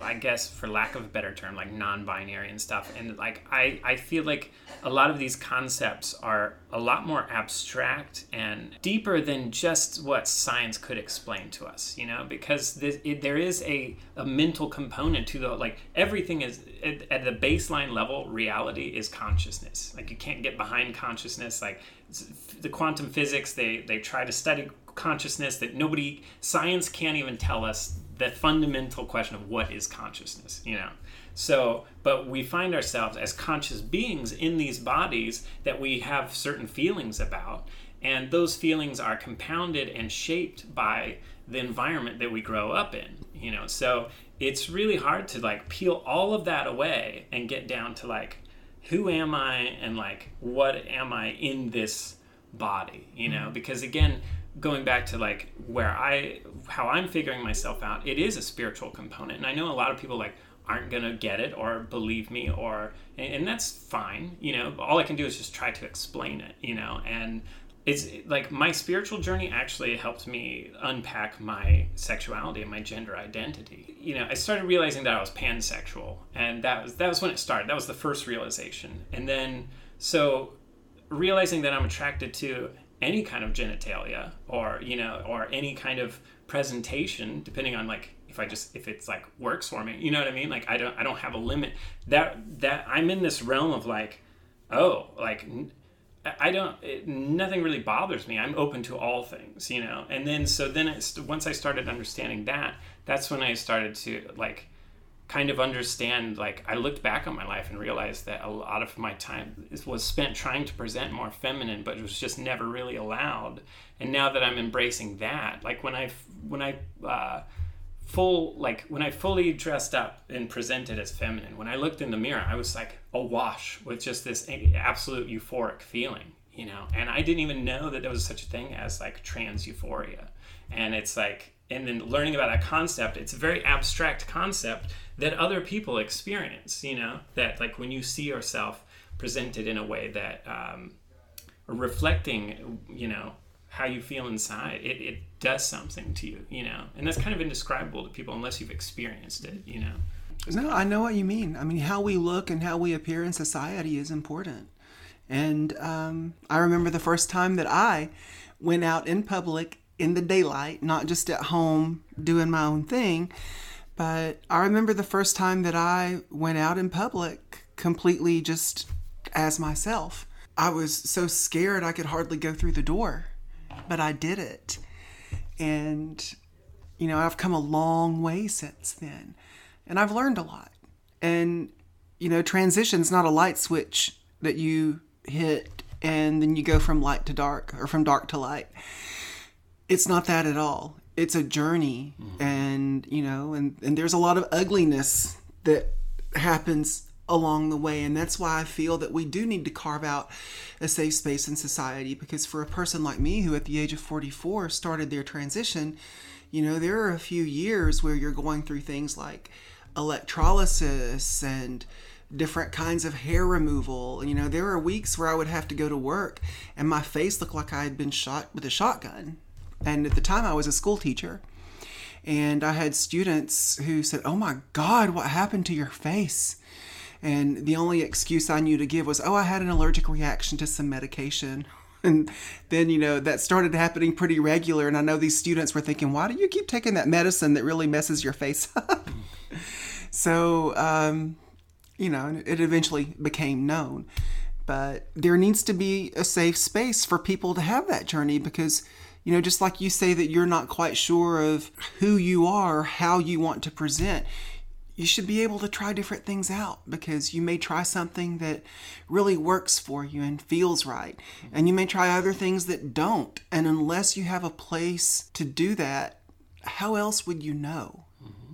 A: i guess for lack of a better term like non-binary and stuff. And like i i feel like a lot of these concepts are a lot more abstract and deeper than just what science could explain to us you know? Because this, it, there is a, a mental component to the like everything is at, at the baseline level reality is consciousness. Like you can't get behind consciousness. Like the quantum physics they they try to study consciousness that nobody science can't even tell us the fundamental question of what is consciousness you know so but we find ourselves as conscious beings in these bodies that we have certain feelings about and those feelings are compounded and shaped by the environment that we grow up in you know so it's really hard to like peel all of that away and get down to like who am I and like what am I in this body, you know? Mm-hmm. Because again, going back to like where I how I'm figuring myself out, it is a spiritual component. And I know a lot of people like aren't going to get it or believe me or and that's fine, you know. All I can do is just try to explain it, you know. And it's like my spiritual journey actually helped me unpack my sexuality and my gender identity. You know, I started realizing that I was pansexual, and that was that was when it started. That was the first realization, and then so realizing that I'm attracted to any kind of genitalia or you know or any kind of presentation, depending on like if I just if it's like works for me, you know what I mean? Like I don't I don't have a limit. That that I'm in this realm of like, oh, like I don't. It, nothing really bothers me. I'm open to all things, you know. And then so then it's once I started understanding that, that's when I started to like kind of understand. Like I looked back on my life and realized that a lot of my time was spent trying to present more feminine, but it was just never really allowed. And now that I'm embracing that, like when I when I uh, full like when I fully dressed up and presented as feminine, when I looked in the mirror, I was like awash with just this absolute euphoric feeling, you know. And I didn't even know that there was such a thing as like trans euphoria. And it's like and then learning about that concept, it's a very abstract concept that other people experience, you know, that like when you see yourself presented in a way that um, reflecting, you know, how you feel inside, it, it does something to you, you know, and that's kind of indescribable to people unless you've experienced it, you know.
B: No, I know what you mean. I mean, how we look and how we appear in society is important. And um, I remember the first time that I went out in public in the daylight, not just at home doing my own thing. But I remember the first time that I went out in public completely just as myself. I was so scared I could hardly go through the door but I did it. And, you know, I've come a long way since then. And I've learned a lot. And, you know, transition's not a light switch that you hit and then you go from light to dark or from dark to light. It's not that at all. It's a journey. Mm-hmm. And, you know, and, and there's a lot of ugliness that happens along the way. And that's why I feel that we do need to carve out a safe space in society because for a person like me who at the age of 44 started their transition, you know, there are a few years where you're going through things like electrolysis and different kinds of hair removal. You know, there are weeks where I would have to go to work and my face looked like I had been shot with a shotgun. And at the time I was a school teacher. And I had students who said, Oh my God, what happened to your face? And the only excuse I knew to give was, oh, I had an allergic reaction to some medication. And then, you know, that started happening pretty regular. And I know these students were thinking, why do you keep taking that medicine that really messes your face up? so, um, you know, it eventually became known. but there needs to be a safe space for people to have that journey because you know just like you say that you're not quite sure of who you are how you want to present you should be able to try different things out because you may try something that really works for you and feels right. And you may try other things that don't. And unless you have a place to do that, how else would you know? Mm-hmm.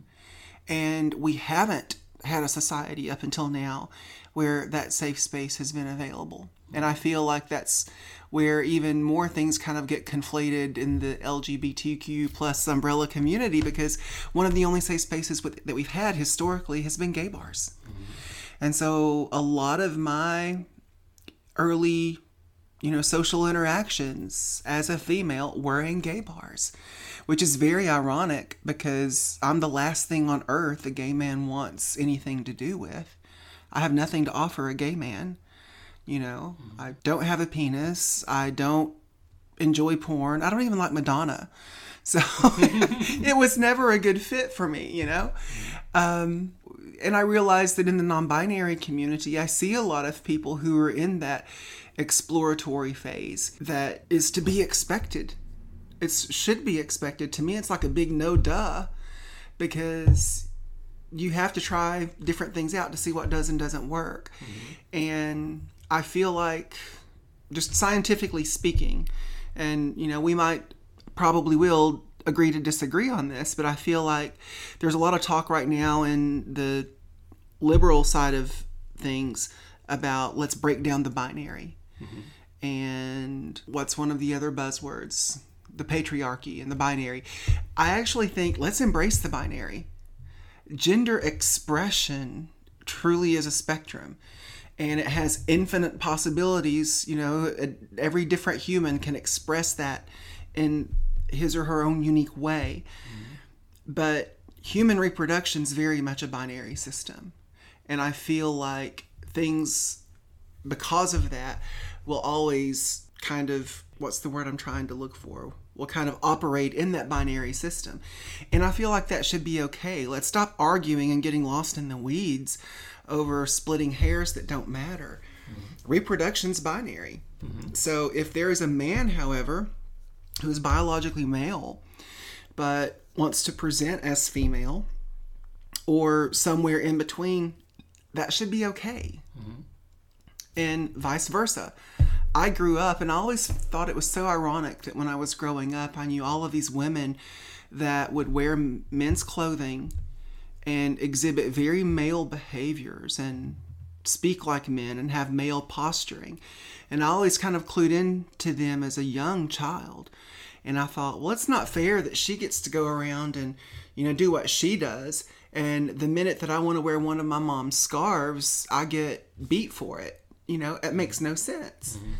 B: And we haven't had a society up until now where that safe space has been available. And I feel like that's where even more things kind of get conflated in the LGBTQ plus umbrella community because one of the only safe spaces with, that we've had historically has been gay bars. Mm-hmm. And so a lot of my early, you know, social interactions as a female were in gay bars, which is very ironic because I'm the last thing on earth a gay man wants anything to do with. I have nothing to offer a gay man. You know, mm-hmm. I don't have a penis. I don't enjoy porn. I don't even like Madonna. So it was never a good fit for me, you know? Um, and I realized that in the non binary community, I see a lot of people who are in that exploratory phase that is to be expected. It should be expected. To me, it's like a big no duh because you have to try different things out to see what does and doesn't work. Mm-hmm. And I feel like, just scientifically speaking, and you know, we might probably will agree to disagree on this, but I feel like there's a lot of talk right now in the liberal side of things about let's break down the binary. Mm-hmm. And what's one of the other buzzwords? The patriarchy and the binary. I actually think let's embrace the binary. Gender expression truly is a spectrum and it has infinite possibilities. You know, every different human can express that in his or her own unique way. Mm-hmm. But human reproduction is very much a binary system. And I feel like things, because of that, will always kind of, what's the word I'm trying to look for? Will kind of operate in that binary system. And I feel like that should be okay. Let's stop arguing and getting lost in the weeds over splitting hairs that don't matter. Mm-hmm. Reproduction's binary. Mm-hmm. So if there is a man, however, who is biologically male but wants to present as female or somewhere in between, that should be okay. Mm-hmm. And vice versa. I grew up and I always thought it was so ironic that when I was growing up, I knew all of these women that would wear men's clothing and exhibit very male behaviors and speak like men and have male posturing. And I always kind of clued in to them as a young child. And I thought, well, it's not fair that she gets to go around and, you know, do what she does. And the minute that I want to wear one of my mom's scarves, I get beat for it. You know, it makes no sense. Mm-hmm.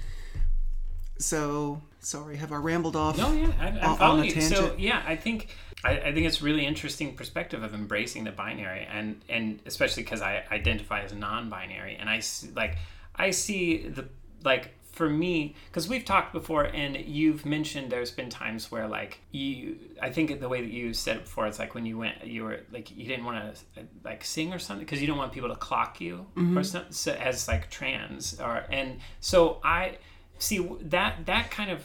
B: So, sorry, have I rambled off?
A: No, yeah, I, am following you. So, yeah, I think I, I, think it's really interesting perspective of embracing the binary, and and especially because I identify as non-binary, and I see, like I see the like for me because we've talked before and you've mentioned there's been times where like you i think the way that you said it before it's like when you went you were like you didn't want to like sing or something because you don't want people to clock you mm-hmm. or something so, as like trans or and so i see that that kind of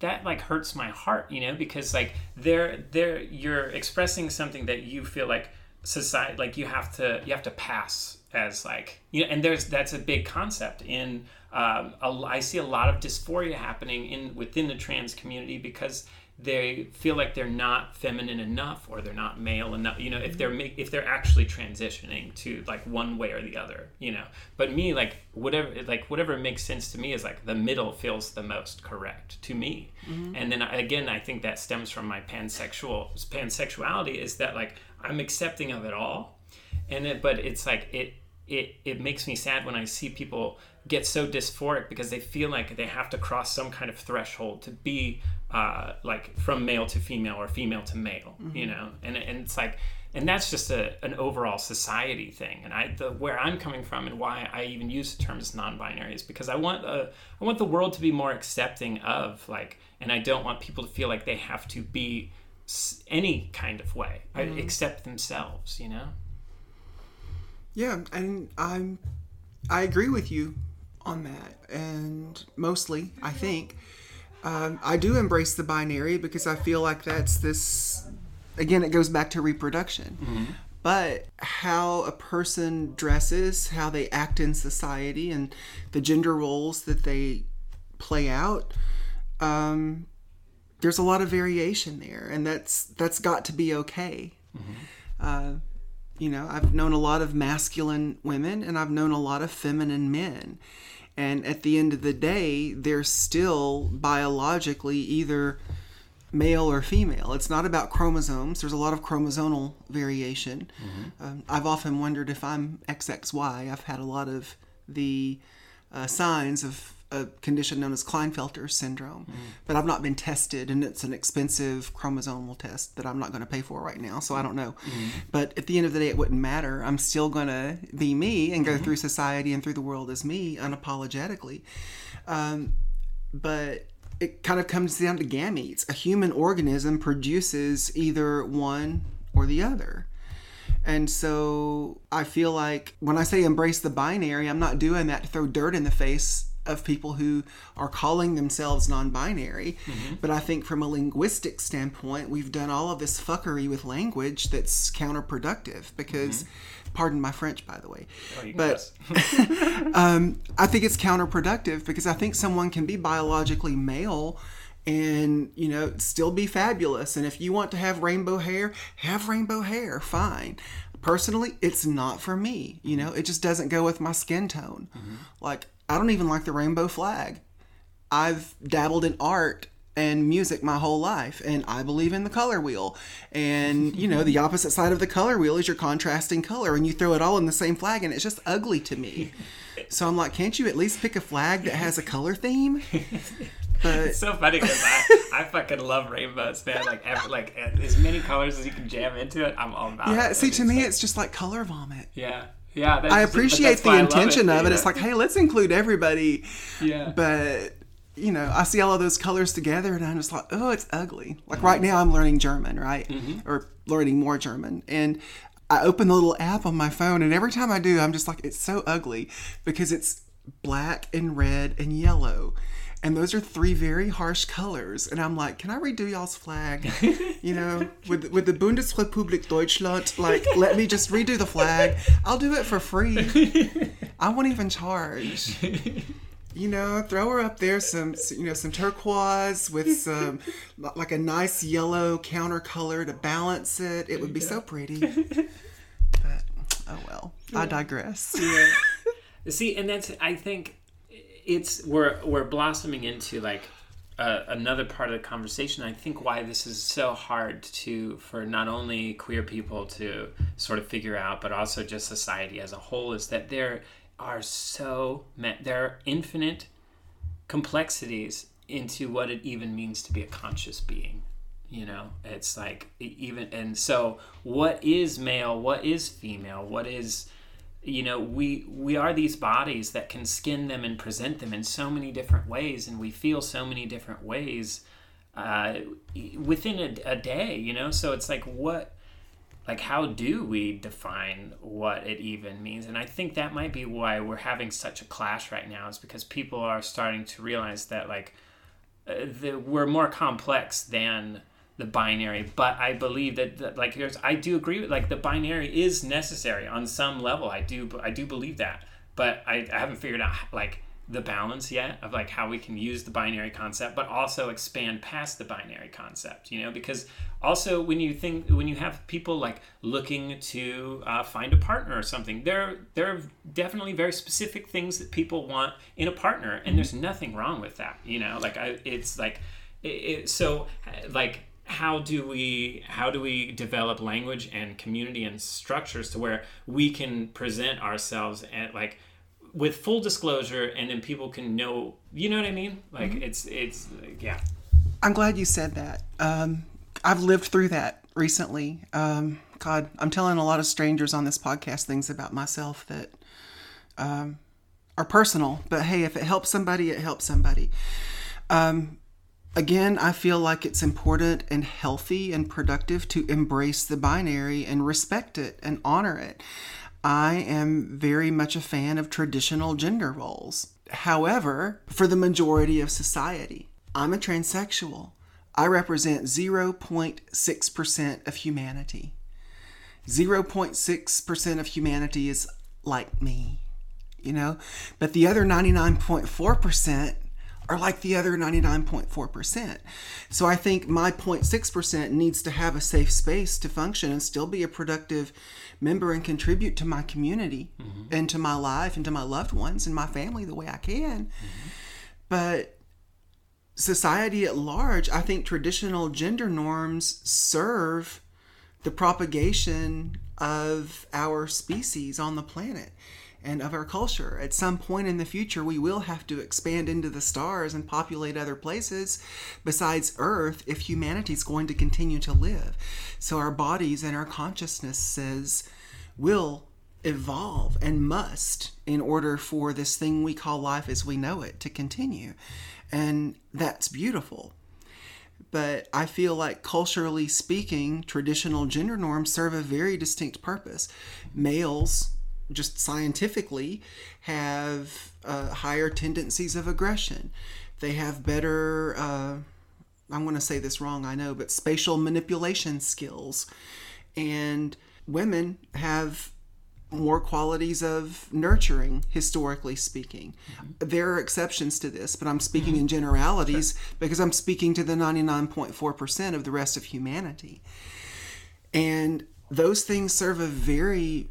A: that like hurts my heart, you know, because like they're they're you're expressing something that you feel like society like you have to you have to pass as like you know and there's that's a big concept in um, a, I see a lot of dysphoria happening in within the trans community because they feel like they're not feminine enough or they're not male enough you know if they're if they're actually transitioning to like one way or the other you know. But me like whatever like whatever makes sense to me is like the middle feels the most correct to me. Mm-hmm. and then again i think that stems from my pansexual pansexuality is that like i'm accepting of it all. And it but it's like it it it makes me sad when i see people get so dysphoric because they feel like they have to cross some kind of threshold to be uh, like from male to female or female to male, mm-hmm. you know, and and it's like, and that's just a, an overall society thing. And I, the where I'm coming from and why I even use the terms non-binary is because I want uh, I want the world to be more accepting of like, and I don't want people to feel like they have to be any kind of way, mm-hmm. I accept themselves, you know.
B: Yeah, and I'm I agree with you on that, and mostly, I think, um, I do embrace the binary because I feel like that's this. Again, it goes back to reproduction. But how a person dresses, how they act in society, and the gender roles that they play out, um, there's a lot of variation there, and that's that's got to be okay. Uh, you know, I've known a lot of masculine women, and I've known a lot of feminine men, and at the end of the day, they're still biologically either male or female. It's not about chromosomes. There's a lot of chromosomal variation. Um, I've often wondered if I'm XXY. I've had a lot of the uh, signs of a condition known as Klinefelter syndrome, mm. but I've not been tested, and it's an expensive chromosomal test that I'm not going to pay for right now, so I don't know. Mm-hmm. But at the end of the day, it wouldn't matter. I'm still going to be me and go mm-hmm. through society and through the world as me unapologetically. Um, but it kind of comes down to gametes. A human organism produces either one or the other. And so I feel like when I say embrace the binary, I'm not doing that to throw dirt in the face of people who are calling themselves non binary. But I think from a linguistic standpoint, we've done all of this fuckery with language that's counterproductive because, pardon my French, by the way.
A: Oh,
B: but um, I think it's counterproductive because I think someone can be biologically male and you know still be fabulous. And if you want to have rainbow hair have rainbow hair. Fine. Personally it's not for me you know? It just doesn't go with my skin tone. Like i don't even like the rainbow flag. I've dabbled in art and music my whole life and i believe in the color wheel. And you know the opposite side of the color wheel is your contrasting color and you throw it all in the same flag and it's just ugly to me. So i'm like can't you at least pick a flag that has a color theme? But
A: It's so funny because I, I fucking love rainbows, man. Like, every, like as many colors as you can jam into it, I'm all about it.
B: yeah see to me it's just like color vomit.
A: Yeah, yeah. That's
B: i appreciate the
A: why I love
B: intention of it.
A: Yeah.
B: it's like hey let's include everybody.
A: Yeah,
B: but you know i see all of those colors together and i'm just like oh it's ugly. Like right now i'm learning german right? Mm-hmm. Or learning more german. And i open the little app on my phone and every time i do i'm just like it's so ugly because it's black and red and yellow and those are three very harsh colors and i'm like can i redo y'all's flag you know with with the bundesrepublik deutschland like let me just redo the flag i'll do it for free i won't even charge you know, throw her up there some, you know, some turquoise with some, like a nice yellow counter color to balance it. It would be so pretty. But, oh well, I digress. Yeah.
A: See, and that's I think it's we're we're blossoming into like uh, another part of the conversation. I think why this is so hard to for not only queer people to sort of figure out, but also just society as a whole, is that there are so there are infinite complexities into what it even means to be a conscious being you know it's like even and so what is male what is female what is you know we we are these bodies that can skin them and present them in so many different ways and we feel so many different ways uh, within a, a day you know? So it's like what like how do we define what it even means? And i think that might be why we're having such a clash right now is because people are starting to realize that like uh, the, we're more complex than the binary but i believe that, that like here's i do agree with like the binary is necessary on some level. I do i do believe that but i, I haven't figured out like the balance yet of like how we can use the binary concept but also expand past the binary concept you know because also when you think when you have people like looking to uh, find a partner or something there there are definitely very specific things that people want in a partner and there's nothing wrong with that you know like I, it's like it, it, so like how do we how do we develop language and community and structures to where we can present ourselves at like with full disclosure and then people can know you know what i mean like it's it's like, yeah
B: I'm glad you said that. Um, I've lived through that recently. Um, God, I'm telling a lot of strangers on this podcast things about myself that um, are personal, but hey, if it helps somebody, it helps somebody. Um, again, I feel like it's important and healthy and productive to embrace the binary and respect it and honor it. I am very much a fan of traditional gender roles. However, for the majority of society, I'm a transsexual. I represent 0.6% of humanity. 0.6% of humanity is like me, you know? But the other 99.4% are like the other 99.4%. So I think my 0.6% needs to have a safe space to function and still be a productive member and contribute to my community mm-hmm. and to my life and to my loved ones and my family the way I can. Mm-hmm. But society at large, I think traditional gender norms serve the propagation of our species on the planet and of our culture. At some point in the future, we will have to expand into the stars and populate other places besides Earth if humanity is going to continue to live. So our bodies and our consciousnesses will evolve and must in order for this thing we call life as we know it to continue. And that's beautiful. But I feel like culturally speaking, traditional gender norms serve a very distinct purpose. Males just scientifically have uh, higher tendencies of aggression. They have better, uh, I'm going to say this wrong, I know, but spatial manipulation skills. And women have more qualities of nurturing, historically speaking. Mm-hmm. There are exceptions to this, but I'm speaking mm-hmm. in generalities sure. because I'm speaking to the 99.4% of the rest of humanity. And those things serve a very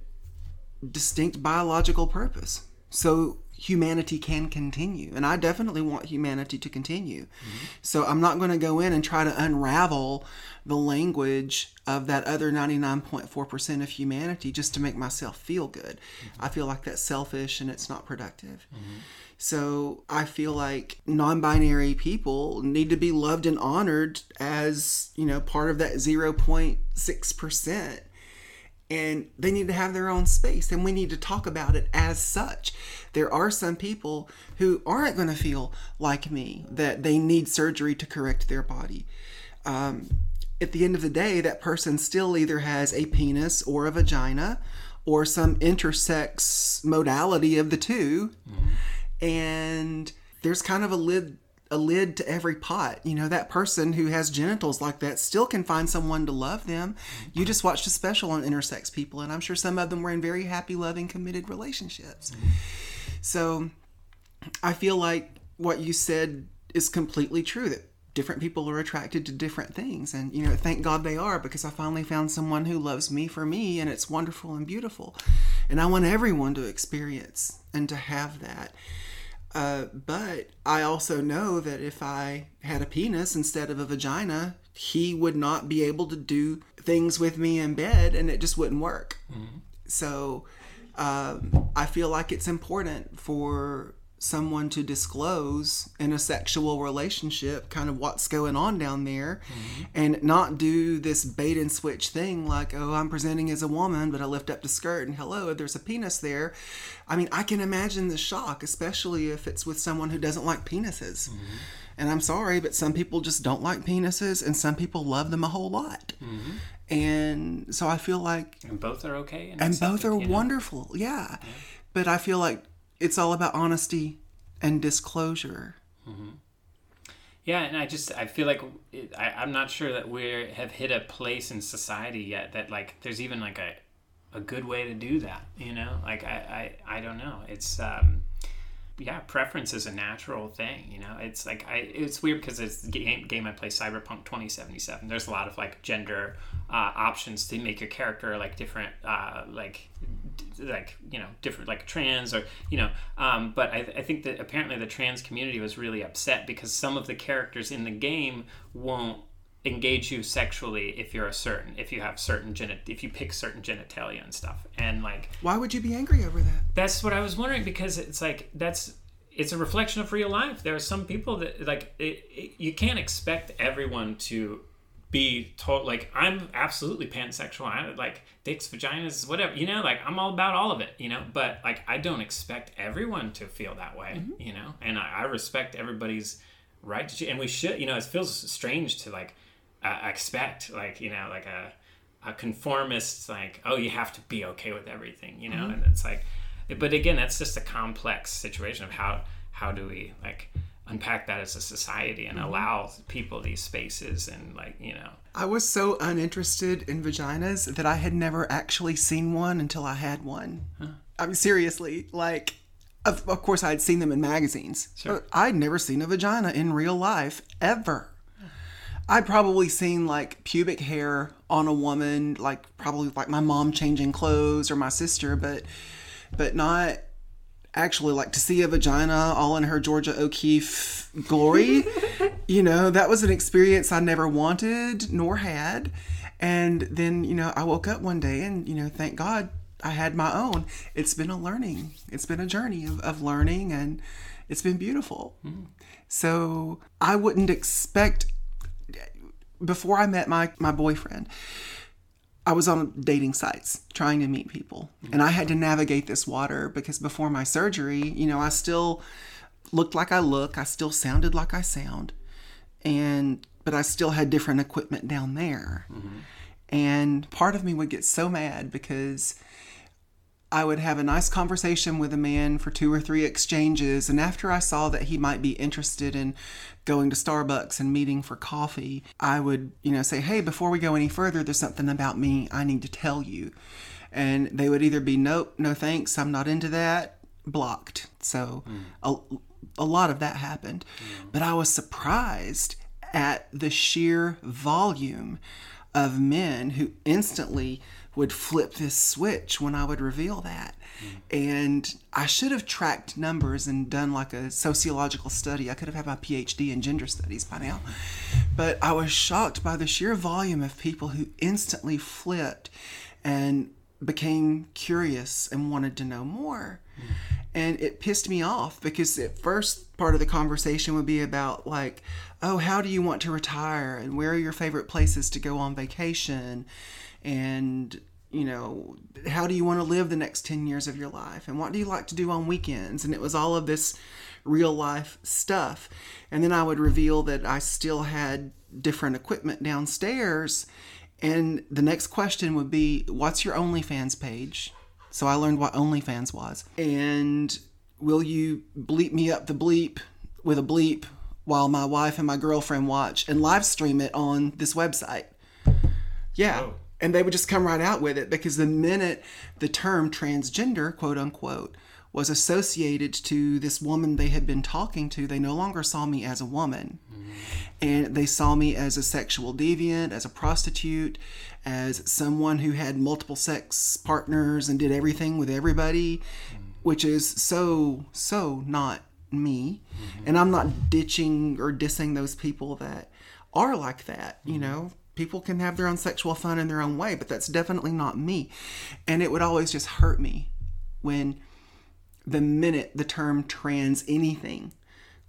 B: distinct biological purpose. So humanity can continue. And I definitely want humanity to continue. Mm-hmm. So I'm not going to go in and try to unravel the language of that other 99.4% of humanity just to make myself feel good. Mm-hmm. I feel like that's selfish and it's not productive. Mm-hmm. So I feel like non-binary people need to be loved and honored as, you know, part of that 0.6% and they need to have their own space and we need to talk about it as such. There are some people who aren't going to feel like me that they need surgery to correct their body. Um, at the end of the day that person still either has a penis or a vagina or some intersex modality of the 2 mm-hmm. and there's kind of a lid a lid to every pot. You know, that person who has genitals like that still can find someone to love them. You just watched a special on intersex people, and I'm sure some of them were in very happy, loving, committed relationships. So I feel like what you said is completely true that different people are attracted to different things. And, you know, thank God they are because I finally found someone who loves me for me, and it's wonderful and beautiful. And I want everyone to experience and to have that. Uh, but I also know that if I had a penis instead of a vagina, he would not be able to do things with me in bed and it just wouldn't work. Mm-hmm. So um, I feel like it's important for someone to disclose in a sexual relationship kind of what's going on down there mm-hmm. and not do this bait and switch thing like oh i'm presenting as a woman but i lift up the skirt and hello there's a penis there i mean i can imagine the shock especially if it's with someone who doesn't like penises mm-hmm. and i'm sorry but some people just don't like penises and some people love them a whole lot mm-hmm. and so i feel like
A: and both are okay
B: and both are wonderful yeah. yeah but i feel like it's all about honesty and disclosure. Mm-hmm.
A: Yeah, and I just I feel like it, I, I'm not sure that we have hit a place in society yet that like there's even like a a good way to do that. You know, like I I, I don't know. It's um yeah, preference is a natural thing. You know, it's like I it's weird because it's the game game I play Cyberpunk 2077. There's a lot of like gender uh, options to make your character like different uh, like like you know different like trans or you know um, but I, I think that apparently the trans community was really upset because some of the characters in the game won't engage you sexually if you're a certain if you have certain genit if you pick certain genitalia and stuff and like
B: why would you be angry over that
A: that's what i was wondering because it's like that's it's a reflection of real life there are some people that like it, it, you can't expect everyone to be told like I'm absolutely pansexual. I like dicks, vaginas, whatever. You know, like I'm all about all of it. You know, but like I don't expect everyone to feel that way. Mm-hmm. You know, and I, I, respect everybody's right to, and we should. You know, it feels strange to like uh, expect like you know like a a conformist like oh you have to be okay with everything. You know, mm-hmm. and it's like, but again, that's just a complex situation of how how do we like unpack that as a society and allow people these spaces and like you know
B: I was so uninterested in vaginas that I had never actually seen one until I had one. I mean, seriously, like, of, of course, I'd seen them in magazines, but I'd never seen a vagina in real life ever. I'd probably seen like pubic hair on a woman, like probably like my mom changing clothes or my sister, but but not actually like to see a vagina all in her Georgia O'Keeffe glory. you know, that was an experience I never wanted nor had. And then, you know, I woke up one day and, you know, thank God I had my own. It's been a learning, it's been a journey of, of learning and it's been beautiful. Hmm. So I wouldn't expect, before I met my, my boyfriend, I was on dating sites trying to meet people, and I had to navigate this water because before my surgery, you know, I still looked like I look, I still sounded like I sound, and but I still had different equipment down there. Mm-hmm. And part of me would get so mad because I would have a nice conversation with a man for two or three exchanges. And after I saw that he might be interested in going to Starbucks and meeting for coffee, I would, you know, say, Hey, before we go any further, there's something about me I need to tell you. And they would either be, Nope, no thanks, I'm not into that, blocked. So hmm. a, a lot of that happened. Hmm. But I was surprised at the sheer volume of men who instantly would flip this switch when I would reveal that. And I should have tracked numbers and done like a sociological study. I could have had my PhD in gender studies by now. But I was shocked by the sheer volume of people who instantly flipped and became curious and wanted to know more. And it pissed me off because at first part of the conversation would be about like, oh, how do you want to retire and where are your favorite places to go on vacation and you know, how do you want to live the next 10 years of your life? And what do you like to do on weekends? And it was all of this real life stuff. And then I would reveal that I still had different equipment downstairs. And the next question would be, What's your OnlyFans page? So I learned what OnlyFans was. And will you bleep me up the bleep with a bleep while my wife and my girlfriend watch and live stream it on this website? Yeah.
A: Oh.
B: And they would just come right out with it because the minute the term transgender, quote unquote, was associated to this woman they had been talking to, they no longer saw me as a woman. Mm-hmm. And they saw me as a sexual deviant, as a prostitute, as someone who had multiple sex partners and did everything with everybody, mm-hmm. which is so, so not me. Mm-hmm. And I'm not ditching or dissing those people that are like that, you know. People can have their own sexual fun in their own way, but that's definitely not me. And it would always just hurt me when the minute the term trans anything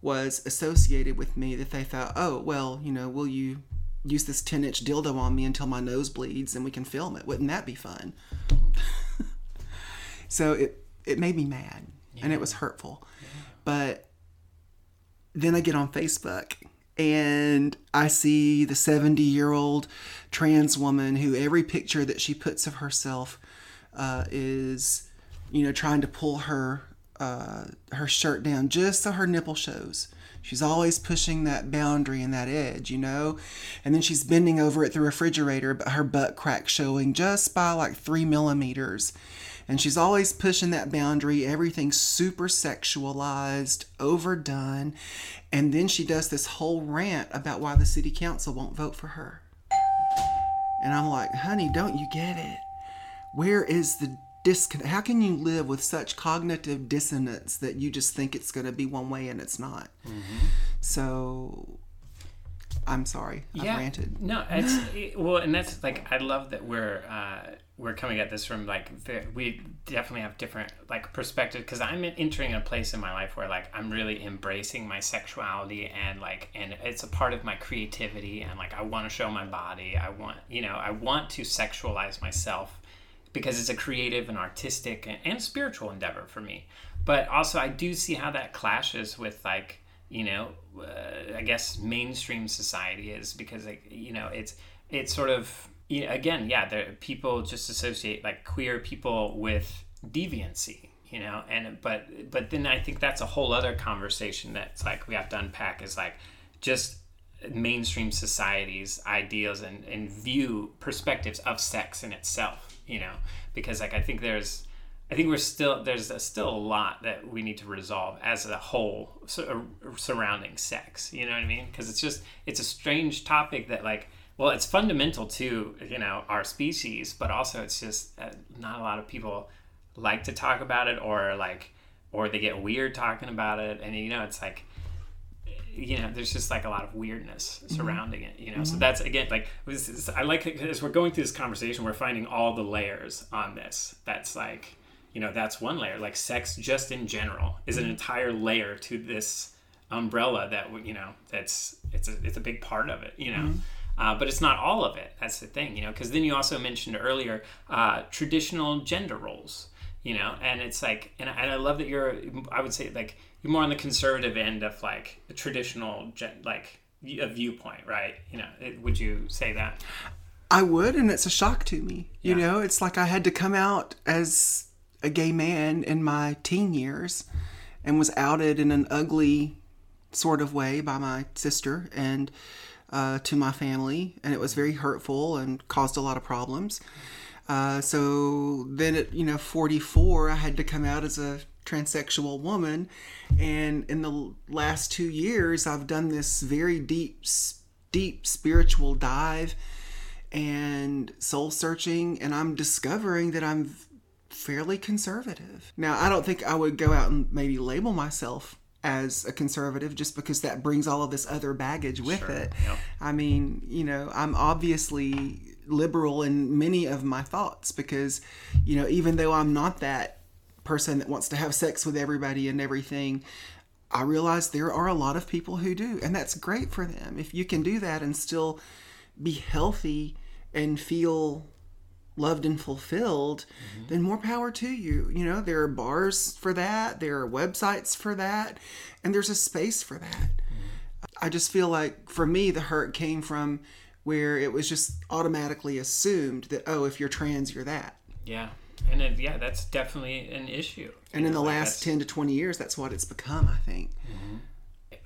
B: was associated with me that they thought, oh, well, you know, will you use this 10 inch dildo on me until my nose bleeds and we can film it? Wouldn't that be fun? so it, it made me mad and it was hurtful. But then I get on Facebook and I see the 70 year old trans woman who every picture that she puts of herself uh, is, you know, trying to pull her uh, her shirt down just so her nipple shows. She's always pushing that boundary and that edge, you know? And then she's bending over at the refrigerator, but her butt crack showing just by like three millimeters. And she's always pushing that boundary. Everything's super sexualized, overdone. And then she does this whole rant about why the city council won't vote for her. And I'm like, honey, don't you get it? Where is the disconnect? How can you live with such cognitive dissonance that you just think it's going to be one way and it's not? So I'm sorry. I've ranted.
A: No, it's it- well, and that's like I love that we're uh, we're coming at this from like we definitely have different like perspective because I'm entering a place in my life where like I'm really embracing my sexuality and like and it's a part of my creativity and like I want to show my body. I want you know I want to sexualize myself because it's a creative and artistic and, and spiritual endeavor for me. But also, I do see how that clashes with like you know, uh, I guess mainstream society is because like you know it's it's sort of again yeah, there people just associate like queer people with deviancy. you know and but but then i think that's a whole other conversation that's like we have to unpack is like just mainstream society's ideas and, and view perspectives of sex in itself you know because like i think there's i think we're still there's a, still a lot that we need to resolve as a whole so, uh, surrounding sex you know what i mean because it's just it's a strange topic that like well it's fundamental to you know our species but also it's just uh, not a lot of people like to talk about it or like or they get weird talking about it and you know it's like you know there's just like a lot of weirdness mm-hmm. surrounding mm-hmm. it you know mm-hmm. so that's again like i like it as we're going through this conversation we're finding all the layers on this that's like you know that's one layer like sex just in general is an mm-hmm. entire layer to this umbrella that you know that's it's a it's a big part of it you know mm-hmm. Uh, but it's not all of it that's the thing you know because then you also mentioned earlier uh, traditional gender roles you know and it's like and, and i love that you're i would say like you're more on the conservative end of like a traditional like a viewpoint right? You know it, would you say that?
B: I would and it's a shock to me you know? It's like i had to come out as a gay man in my teen years and was outed in an ugly sort of way by my sister and uh, to my family and it was very hurtful and caused a lot of problems. Uh, so then at you know 44 i had to come out as a transsexual woman and in the last two years i've done this very deep deep spiritual dive and soul searching and i'm discovering that i'm fairly conservative. Now i don't think i would go out and maybe label myself as a conservative just because that brings all of this other baggage with sure. it. Yep. I mean, you know, I'm obviously liberal in many of my thoughts because, you know, even though I'm not that person that wants to have sex with everybody and everything, I realize there are a lot of people who do, and that's great for them. If you can do that and still be healthy and feel loved and fulfilled, mm-hmm. then more power to you. You know, there are bars for that, there are websites for that, and there's a space for that. Mm-hmm. I just feel like for me, the hurt came from where it was just automatically assumed that, oh, if you're trans, you're that.
A: Yeah. And it, yeah, that's definitely an issue.
B: And in the like last 10 to 20 years, that's what it's become, I think.
A: Mm-hmm.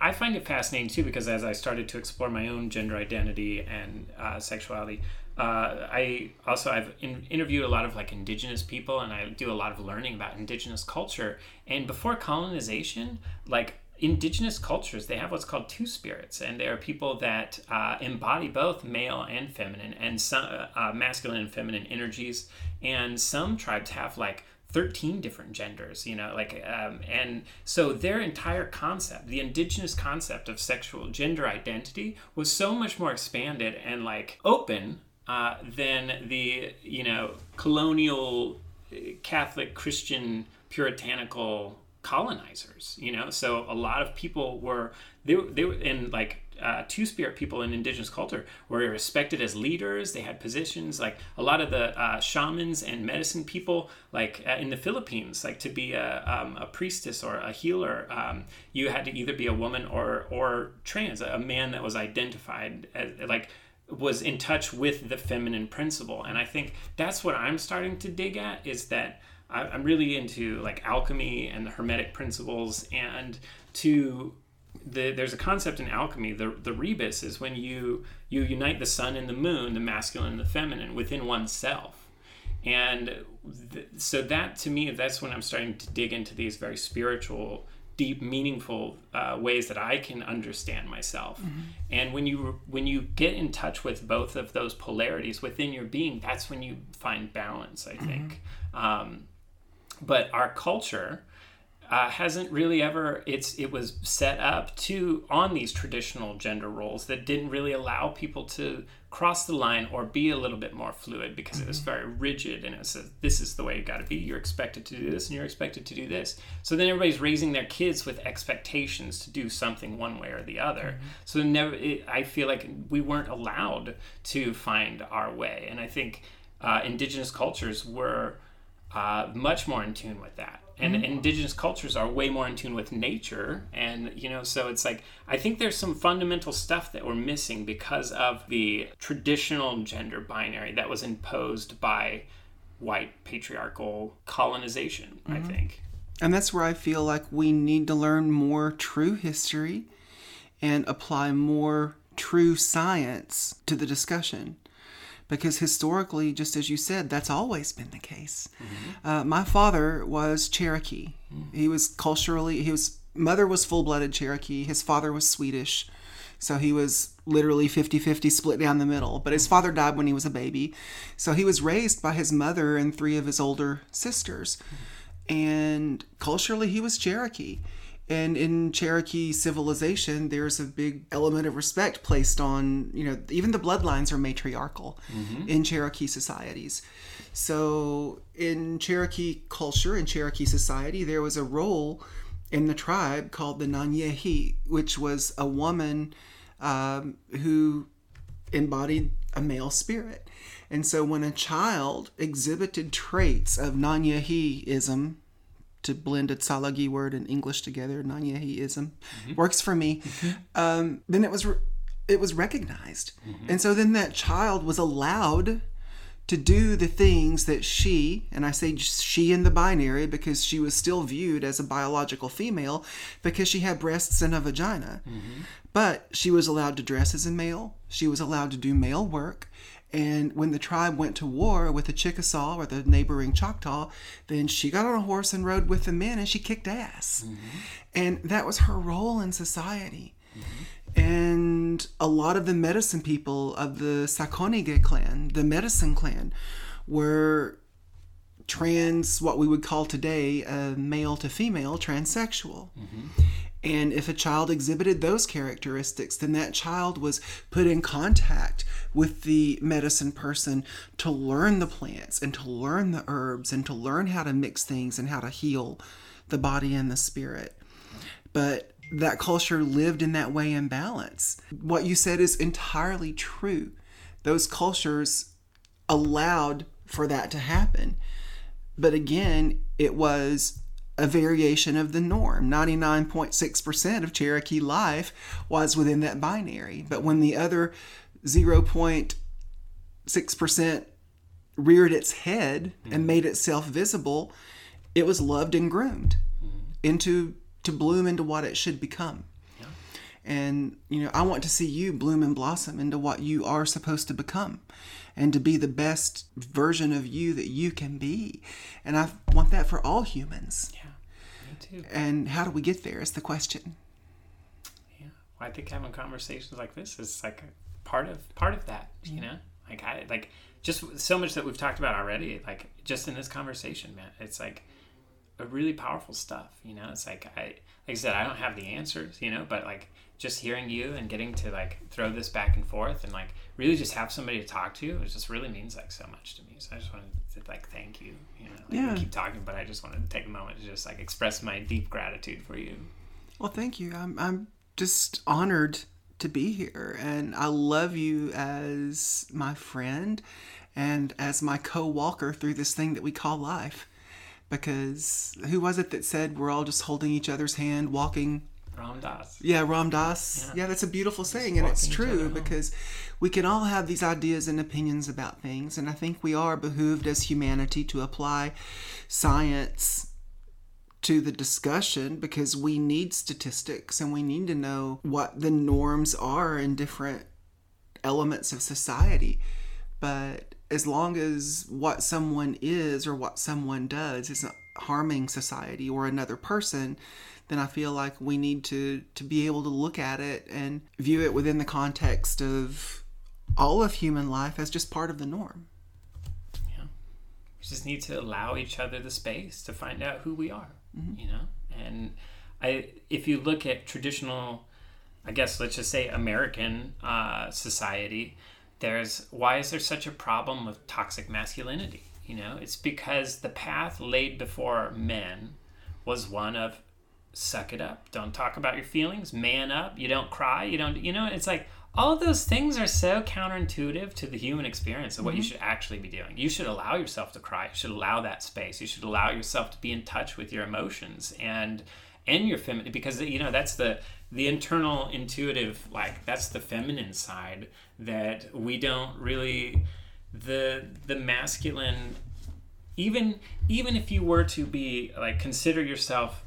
A: I find it fascinating too because as I started to explore my own gender identity and uh, sexuality, uh, I also I've in, interviewed a lot of like indigenous people and I do a lot of learning about indigenous culture. And before colonization, like indigenous cultures, they have what's called two spirits, and they are people that uh, embody both male and feminine, and some uh, masculine and feminine energies. And some tribes have like 13 different genders you know like um, and so their entire concept the indigenous concept of sexual gender identity was so much more expanded and like open uh, than the you know colonial uh, Catholic Christian puritanical colonizers. You know, so a lot of people were they they were in like uh, two spirit people in indigenous culture were respected as leaders. They had positions like a lot of the uh, shamans and medicine people, like uh, in the Philippines, like to be a, um, a priestess or a healer, um, you had to either be a woman or or trans, a man that was identified as like was in touch with the feminine principle. And i think that's what i'm starting to dig at is that i'm really into like alchemy and the hermetic principles. And to the, there's a concept in alchemy the, the rebis is when you you unite the sun and the moon the masculine and the feminine within oneself. And th- so that to me that's when i'm starting to dig into these very spiritual deep meaningful uh, ways that i can understand myself mm-hmm. and when you when you get in touch with both of those polarities within your being that's when you find balance i think mm-hmm. um, but our culture uh, hasn't really ever it's it was set up to on these traditional gender roles that didn't really allow people to cross the line or be a little bit more fluid because it was mm-hmm. very rigid and it says this is the way you got to be. You're expected to do this and you're expected to do this. So then everybody's raising their kids with expectations to do something one way or the other. Mm-hmm. so never it, i feel like we weren't allowed to find our way. And i think uh, indigenous cultures were uh, much more in tune with that and mm-hmm. indigenous cultures are way more in tune with nature and you know so it's like i think there's some fundamental stuff that we're missing because of the traditional gender binary that was imposed by white patriarchal colonization mm-hmm. i think
B: And that's where I feel like we need to learn more true history and apply more true science to the discussion. Because historically, just as you said, that's always been the case. Mm-hmm. Uh, my father was Cherokee. Mm-hmm. He was culturally, he was, mother was full blooded Cherokee. His father was Swedish. So he was literally 50 50 split down the middle. But his father died when he was a baby. So he was raised by his mother and three of his older sisters. And culturally, he was Cherokee. And in Cherokee civilization, there's a big element of respect placed on, you know, even the bloodlines are matriarchal mm-hmm. in Cherokee societies. So in Cherokee culture, in Cherokee society, there was a role in the tribe called the Nanyehi, which was a woman um, who embodied a male spirit. And so when a child exhibited traits of Nanyehiism, to blend a Tsalagi word and English together, Nanyehiism, mm-hmm. works for me, mm-hmm. um, then it was re- it was recognized. Mm-hmm. And so then that child was allowed to do the things that she, and I say she in the binary because she was still viewed as a biological female because she had breasts and a vagina. Mm-hmm. But she was allowed to dress as a male, she was allowed to do male work. And when the tribe went to war with the Chickasaw or the neighboring Choctaw, then she got on a horse and rode with the men and she kicked ass. Mm-hmm. And that was her role in society. Mm-hmm. And a lot of the medicine people of the Sakonige clan, the medicine clan, were trans, what we would call today a male to female transsexual. Mm-hmm. And if a child exhibited those characteristics, then that child was put in contact with the medicine person to learn the plants and to learn the herbs and to learn how to mix things and how to heal the body and the spirit. But that culture lived in that way in balance. What you said is entirely true. Those cultures allowed for that to happen. But again, it was a variation of the norm. 99.6% of Cherokee life was within that binary. But when the other 0.6% reared its head and mm-hmm. made itself visible, it was loved and groomed mm-hmm. into to bloom into what it should become. Yeah. And you know, I want to see you bloom and blossom into what you are supposed to become and to be the best version of you that you can be. And I want that for all humans.
A: Yeah. Too.
B: And how do we get there is the question.
A: Yeah. Well, I think having conversations like this is like part of part of that, you mm-hmm. know? Like I like just so much that we've talked about already, like just in this conversation, man. It's like a really powerful stuff. You know, it's like I like I said, I don't have the answers, you know, but like just hearing you and getting to like throw this back and forth and like really just have somebody to talk to, it just really means like so much to me. So I just wanted to like thank you. You know, like, yeah. keep talking, but I just wanted to take a moment to just like express my deep gratitude for you.
B: Well, thank you. I'm I'm just honored to be here, and I love you as my friend and as my co-walker through this thing that we call life because who was it that said we're all just holding each other's hand, walking?
A: Ram Dass.
B: Yeah, Ram Dass. Yeah. yeah, that's a beautiful saying, and it's true because we can all have these ideas and opinions about things, and I think we are behooved as humanity to apply science to the discussion because we need statistics and we need to know what the norms are in different elements of society. But as long as what someone is or what someone does isn't harming society or another person, then I feel like we need to to be able to look at it and view it within the context of all of human life as just part of the norm.
A: Yeah. We just need to allow each other the space to find out who we are, mm-hmm. you know? And I if you look at traditional I guess let's just say American uh, society, there's why is there such a problem with toxic masculinity? You know, it's because the path laid before men was one of suck it up, don't talk about your feelings, man up, you don't cry, you don't, you know, it's like all of those things are so counterintuitive to the human experience of what mm-hmm. you should actually be doing. You should allow yourself to cry. You should allow that space. You should allow yourself to be in touch with your emotions and and your feminine because you know that's the the internal intuitive like that's the feminine side that we don't really the the masculine even even if you were to be like consider yourself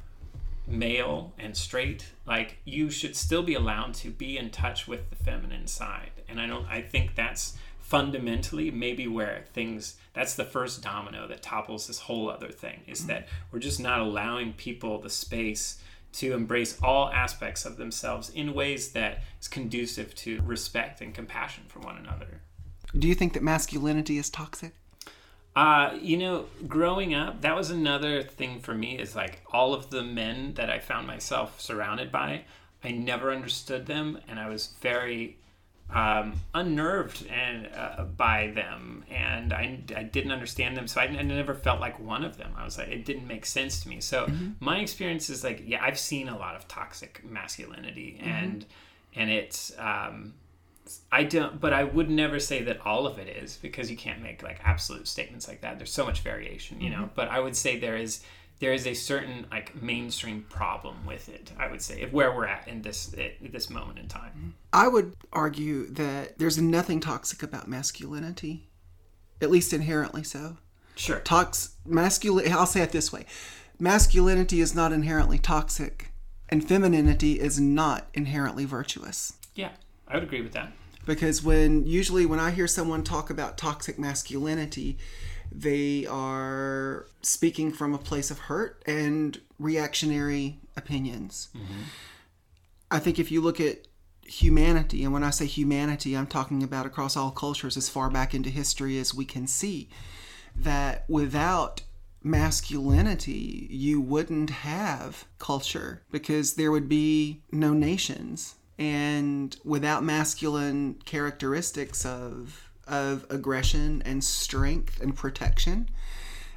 A: male and straight like you should still be allowed to be in touch with the feminine side and i don't i think that's fundamentally maybe where things that's the first domino that topples this whole other thing is that we're just not allowing people the space to embrace all aspects of themselves in ways that is conducive to respect and compassion for one another
B: Do you think that masculinity is toxic?
A: Uh, you know, growing up, that was another thing for me is like all of the men that I found myself surrounded by, I never understood them and I was very um, unnerved and uh, by them and I, I didn't understand them so I, I never felt like one of them. I was like it didn't make sense to me. So my experience is like yeah I've seen a lot of toxic masculinity and and it's um, I don't, but I would never say that all of it is because you can't make like absolute statements like that. There's so much variation, you know. Mm-hmm. But I would say there is there is a certain like mainstream problem with it. I would say of where we're at in this at this moment in time. Mm-hmm.
B: I would argue that there's nothing toxic about masculinity, at least inherently so.
A: Sure.
B: Tox masculine. I'll say it this way: masculinity is not inherently toxic, and femininity is not inherently virtuous.
A: Yeah, I would agree with that.
B: Because when usually when I hear someone talk about toxic masculinity, they are speaking from a place of hurt and reactionary opinions. Mm-hmm. I think if you look at humanity, and when I say humanity, I'm talking about across all cultures as far back into history as we can see, that without masculinity, you wouldn't have culture because there would be no nations. And without masculine characteristics of, of aggression and strength and protection,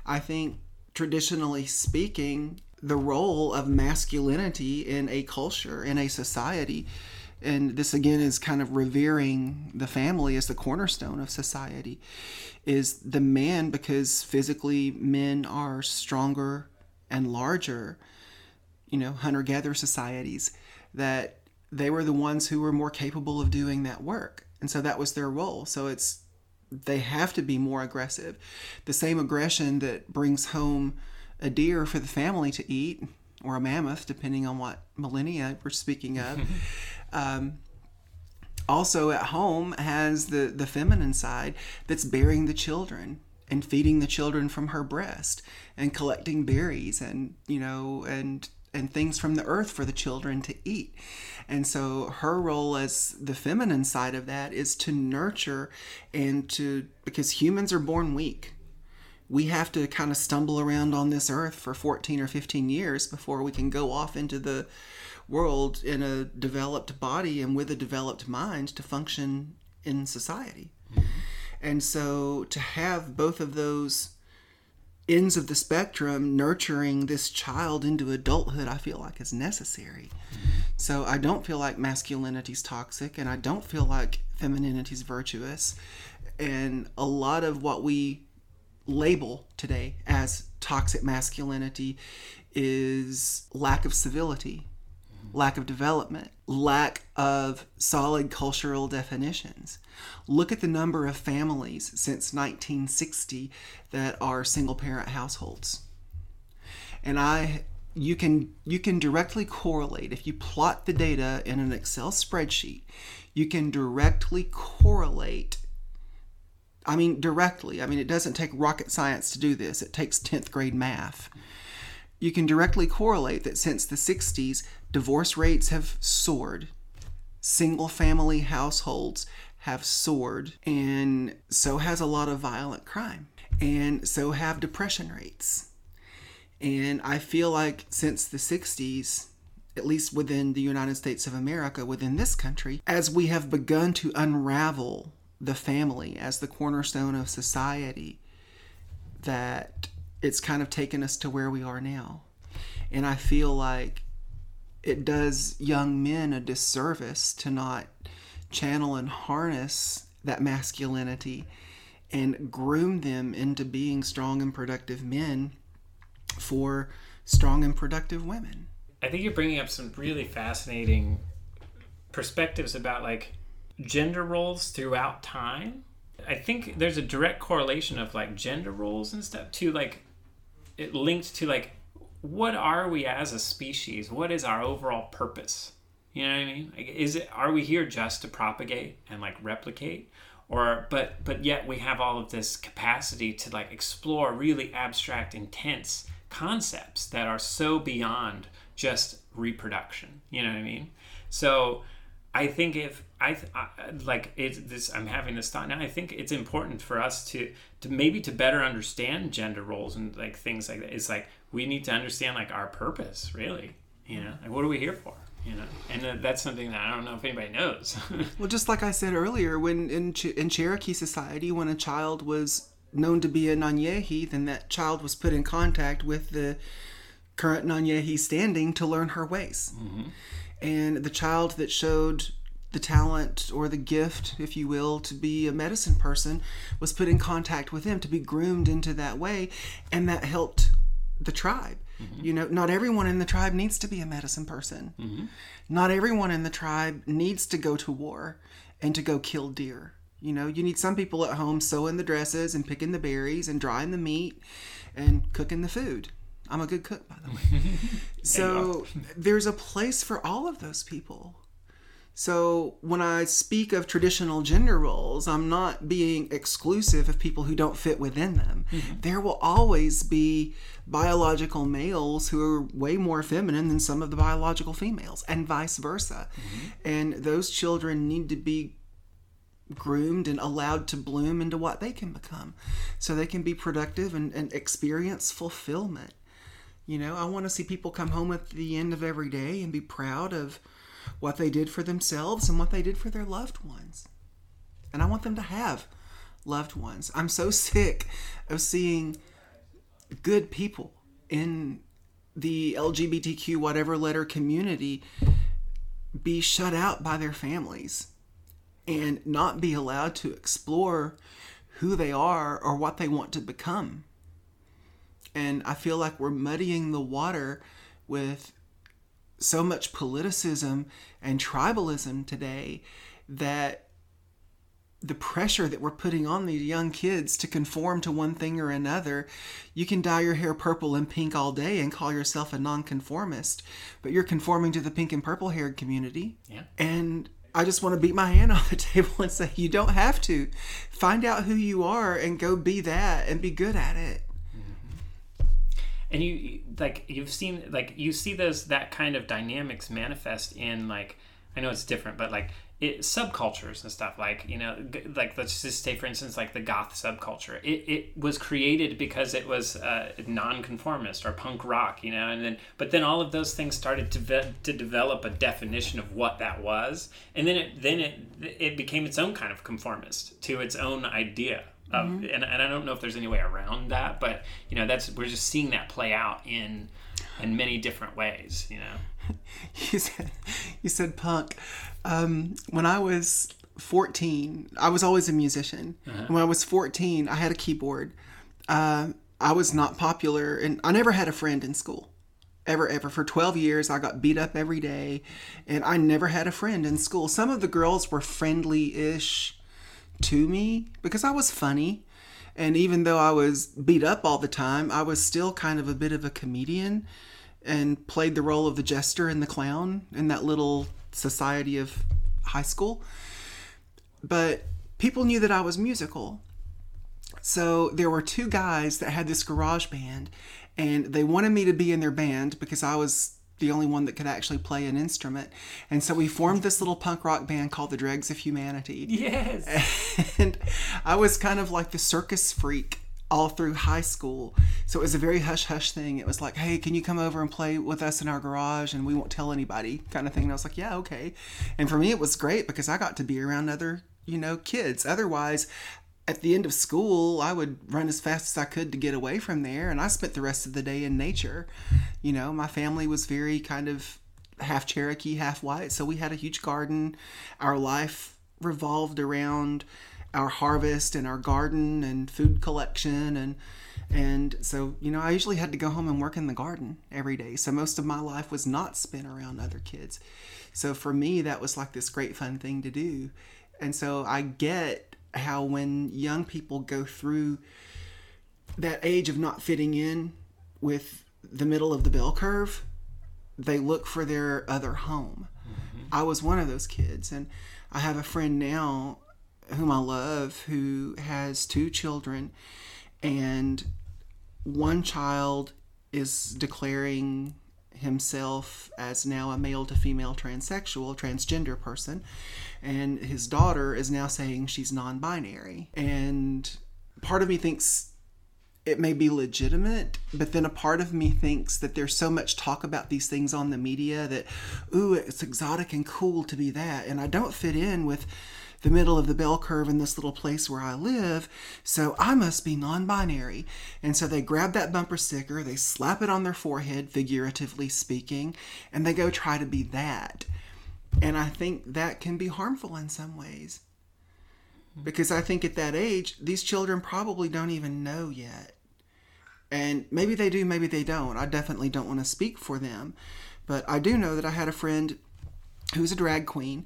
B: I think traditionally speaking, the role of masculinity in a culture, in a society, and this again is kind of revering the family as the cornerstone of society, is the man because physically men are stronger and larger, you know, hunter gatherer societies, that they were the ones who were more capable of doing that work. And so that was their role. So it's they have to be more aggressive. The same aggression that brings home a deer for the family to eat, or a mammoth, depending on what millennia we're speaking of. um, also at home has the, the feminine side that's bearing the children and feeding the children from her breast and collecting berries and you know and and things from the earth for the children to eat. And so her role as the feminine side of that is to nurture and to because humans are born weak. We have to kind of stumble around on this earth for 14 or 15 years before we can go off into the world in a developed body and with a developed mind to function in society. Mm-hmm. And so to have both of those ends of the spectrum nurturing this child into adulthood i feel like is necessary. So i don't feel like masculinity's toxic and i don't feel like femininity's virtuous. And a lot of what we label today as toxic masculinity is lack of civility lack of development, lack of solid cultural definitions. Look at the number of families since 1960 that are single parent households. And I you can you can directly correlate if you plot the data in an Excel spreadsheet, you can directly correlate I mean directly. I mean it doesn't take rocket science to do this. It takes 10th grade math you can directly correlate that since the 60s, divorce rates have soared, single family households have soared, and so has a lot of violent crime, and so have depression rates. And I feel like since the 60s, at least within the United States of America, within this country, as we have begun to unravel the family as the cornerstone of society, that it's kind of taken us to where we are now. And I feel like it does young men a disservice to not channel and harness that masculinity and groom them into being strong and productive men for strong and productive women.
A: I think you're bringing up some really fascinating perspectives about like gender roles throughout time. I think there's a direct correlation of like gender roles and stuff to like it linked to like what are we as a species? What is our overall purpose? You know what I mean? Like, is it are we here just to propagate and like replicate, or but but yet we have all of this capacity to like explore really abstract, intense concepts that are so beyond just reproduction. You know what I mean? So I think if I, I like it's this, I'm having this thought now. I think it's important for us to to maybe to better understand gender roles and like things like that. It's like we need to understand like our purpose, really. You know, like what are we here for? You know, and that's something that I don't know if anybody knows.
B: well, just like I said earlier, when in Ch- in Cherokee society, when a child was known to be a Nanyehi, then that child was put in contact with the current Nanyehi standing to learn her ways. Mm-hmm. And the child that showed the talent or the gift, if you will, to be a medicine person was put in contact with them to be groomed into that way, and that helped the tribe. Mm-hmm. You know, not everyone in the tribe needs to be a medicine person. Mm-hmm. Not everyone in the tribe needs to go to war and to go kill deer. You know, you need some people at home sewing the dresses and picking the berries and drying the meat and cooking the food. I'm a good cook, by the way. so there's a place for all of those people. So when I speak of traditional gender roles, I'm not being exclusive of people who don't fit within them. Mm-hmm. There will always be biological males who are way more feminine than some of the biological females, and vice versa. Mm-hmm. And those children need to be groomed and allowed to bloom into what they can become so they can be productive and, and experience fulfillment. You know, I want to see people come home at the end of every day and be proud of what they did for themselves and what they did for their loved ones. And I want them to have loved ones. I'm so sick of seeing good people in the LGBTQ whatever letter community be shut out by their families and not be allowed to explore who they are or what they want to become. And I feel like we're muddying the water with so much politicism and tribalism today that the pressure that we're putting on these young kids to conform to one thing or another. You can dye your hair purple and pink all day and call yourself a nonconformist, but you're conforming to the pink and purple haired community.
A: Yeah.
B: And I just want to beat my hand on the table and say, you don't have to. Find out who you are and go be that and be good at it mm-hmm.
A: and you like you've seen like you see those that kind of dynamics manifest in like I know it's different, but like it, subcultures and stuff like you know like let's just say for instance like the goth subculture it, it was created because it was uh, non-conformist or punk rock you know and then but then all of those things started to, ve- to develop a definition of what that was and then it then it it became its own kind of conformist to its own idea mm-hmm. and, and I don't know if there's any way around that, but you know, that's we're just seeing that play out in in many different ways. You know,
B: you said you said punk. Um, when I was 14, I was always a musician. Uh-huh. When I was 14, I had a keyboard. Uh, I was not popular, and I never had a friend in school ever ever for 12 years i got beat up every day and i never had a friend in school some of the girls were friendly-ish to me because I was funny. And even though I was beat up all the time, I was still kind of a bit of a comedian and played the role of the jester and the clown in that little society of high school. But people knew that I was musical. So there were two guys that had this garage band, and they wanted me to be in their band because I was the only one that could actually play an instrument. And so we formed this little punk rock band called the Dregs of Humanity.
A: Yes.
B: And I was kind of like the circus freak all through high school. So it was a very hush hush thing. It was like, hey, can you come over and play with us in our garage and we won't tell anybody kind of thing. And I was like, yeah, okay. And for me, it was great because I got to be around other, you know, kids. Otherwise, at the end of school, I would run as fast as I could to get away from there, and I spent the rest of the day in nature. You know, my family was very kind of half Cherokee, half white, so we had a huge garden. Our life revolved around our harvest and our garden and food collection and and so you know I usually had to go home and work in the garden every day. So most of my life was not spent around other kids. So for me that was like this great fun thing to do. And so I get how when young people go through that age of not fitting in with the middle of the bell curve, they look for their other home. Mm-hmm. I was one of those kids, and I have a friend now whom I love who has two children, and one child is declaring himself as now a male to female transsexual, transgender person, and his daughter is now saying she's non binary. And part of me thinks it may be legitimate, but then a part of me thinks that there's so much talk about these things on the media that, ooh, it's exotic and cool to be that. And I don't fit in with the middle of the bell curve in this little place where I live, so I must be non binary. And so they grab that bumper sticker, they slap it on their forehead, figuratively speaking, and they go try to be that. And I think that can be harmful in some ways. Because I think at that age, these children probably don't even know yet. And maybe they do, maybe they don't. I definitely don't want to speak for them. But I do know that I had a friend who's a drag queen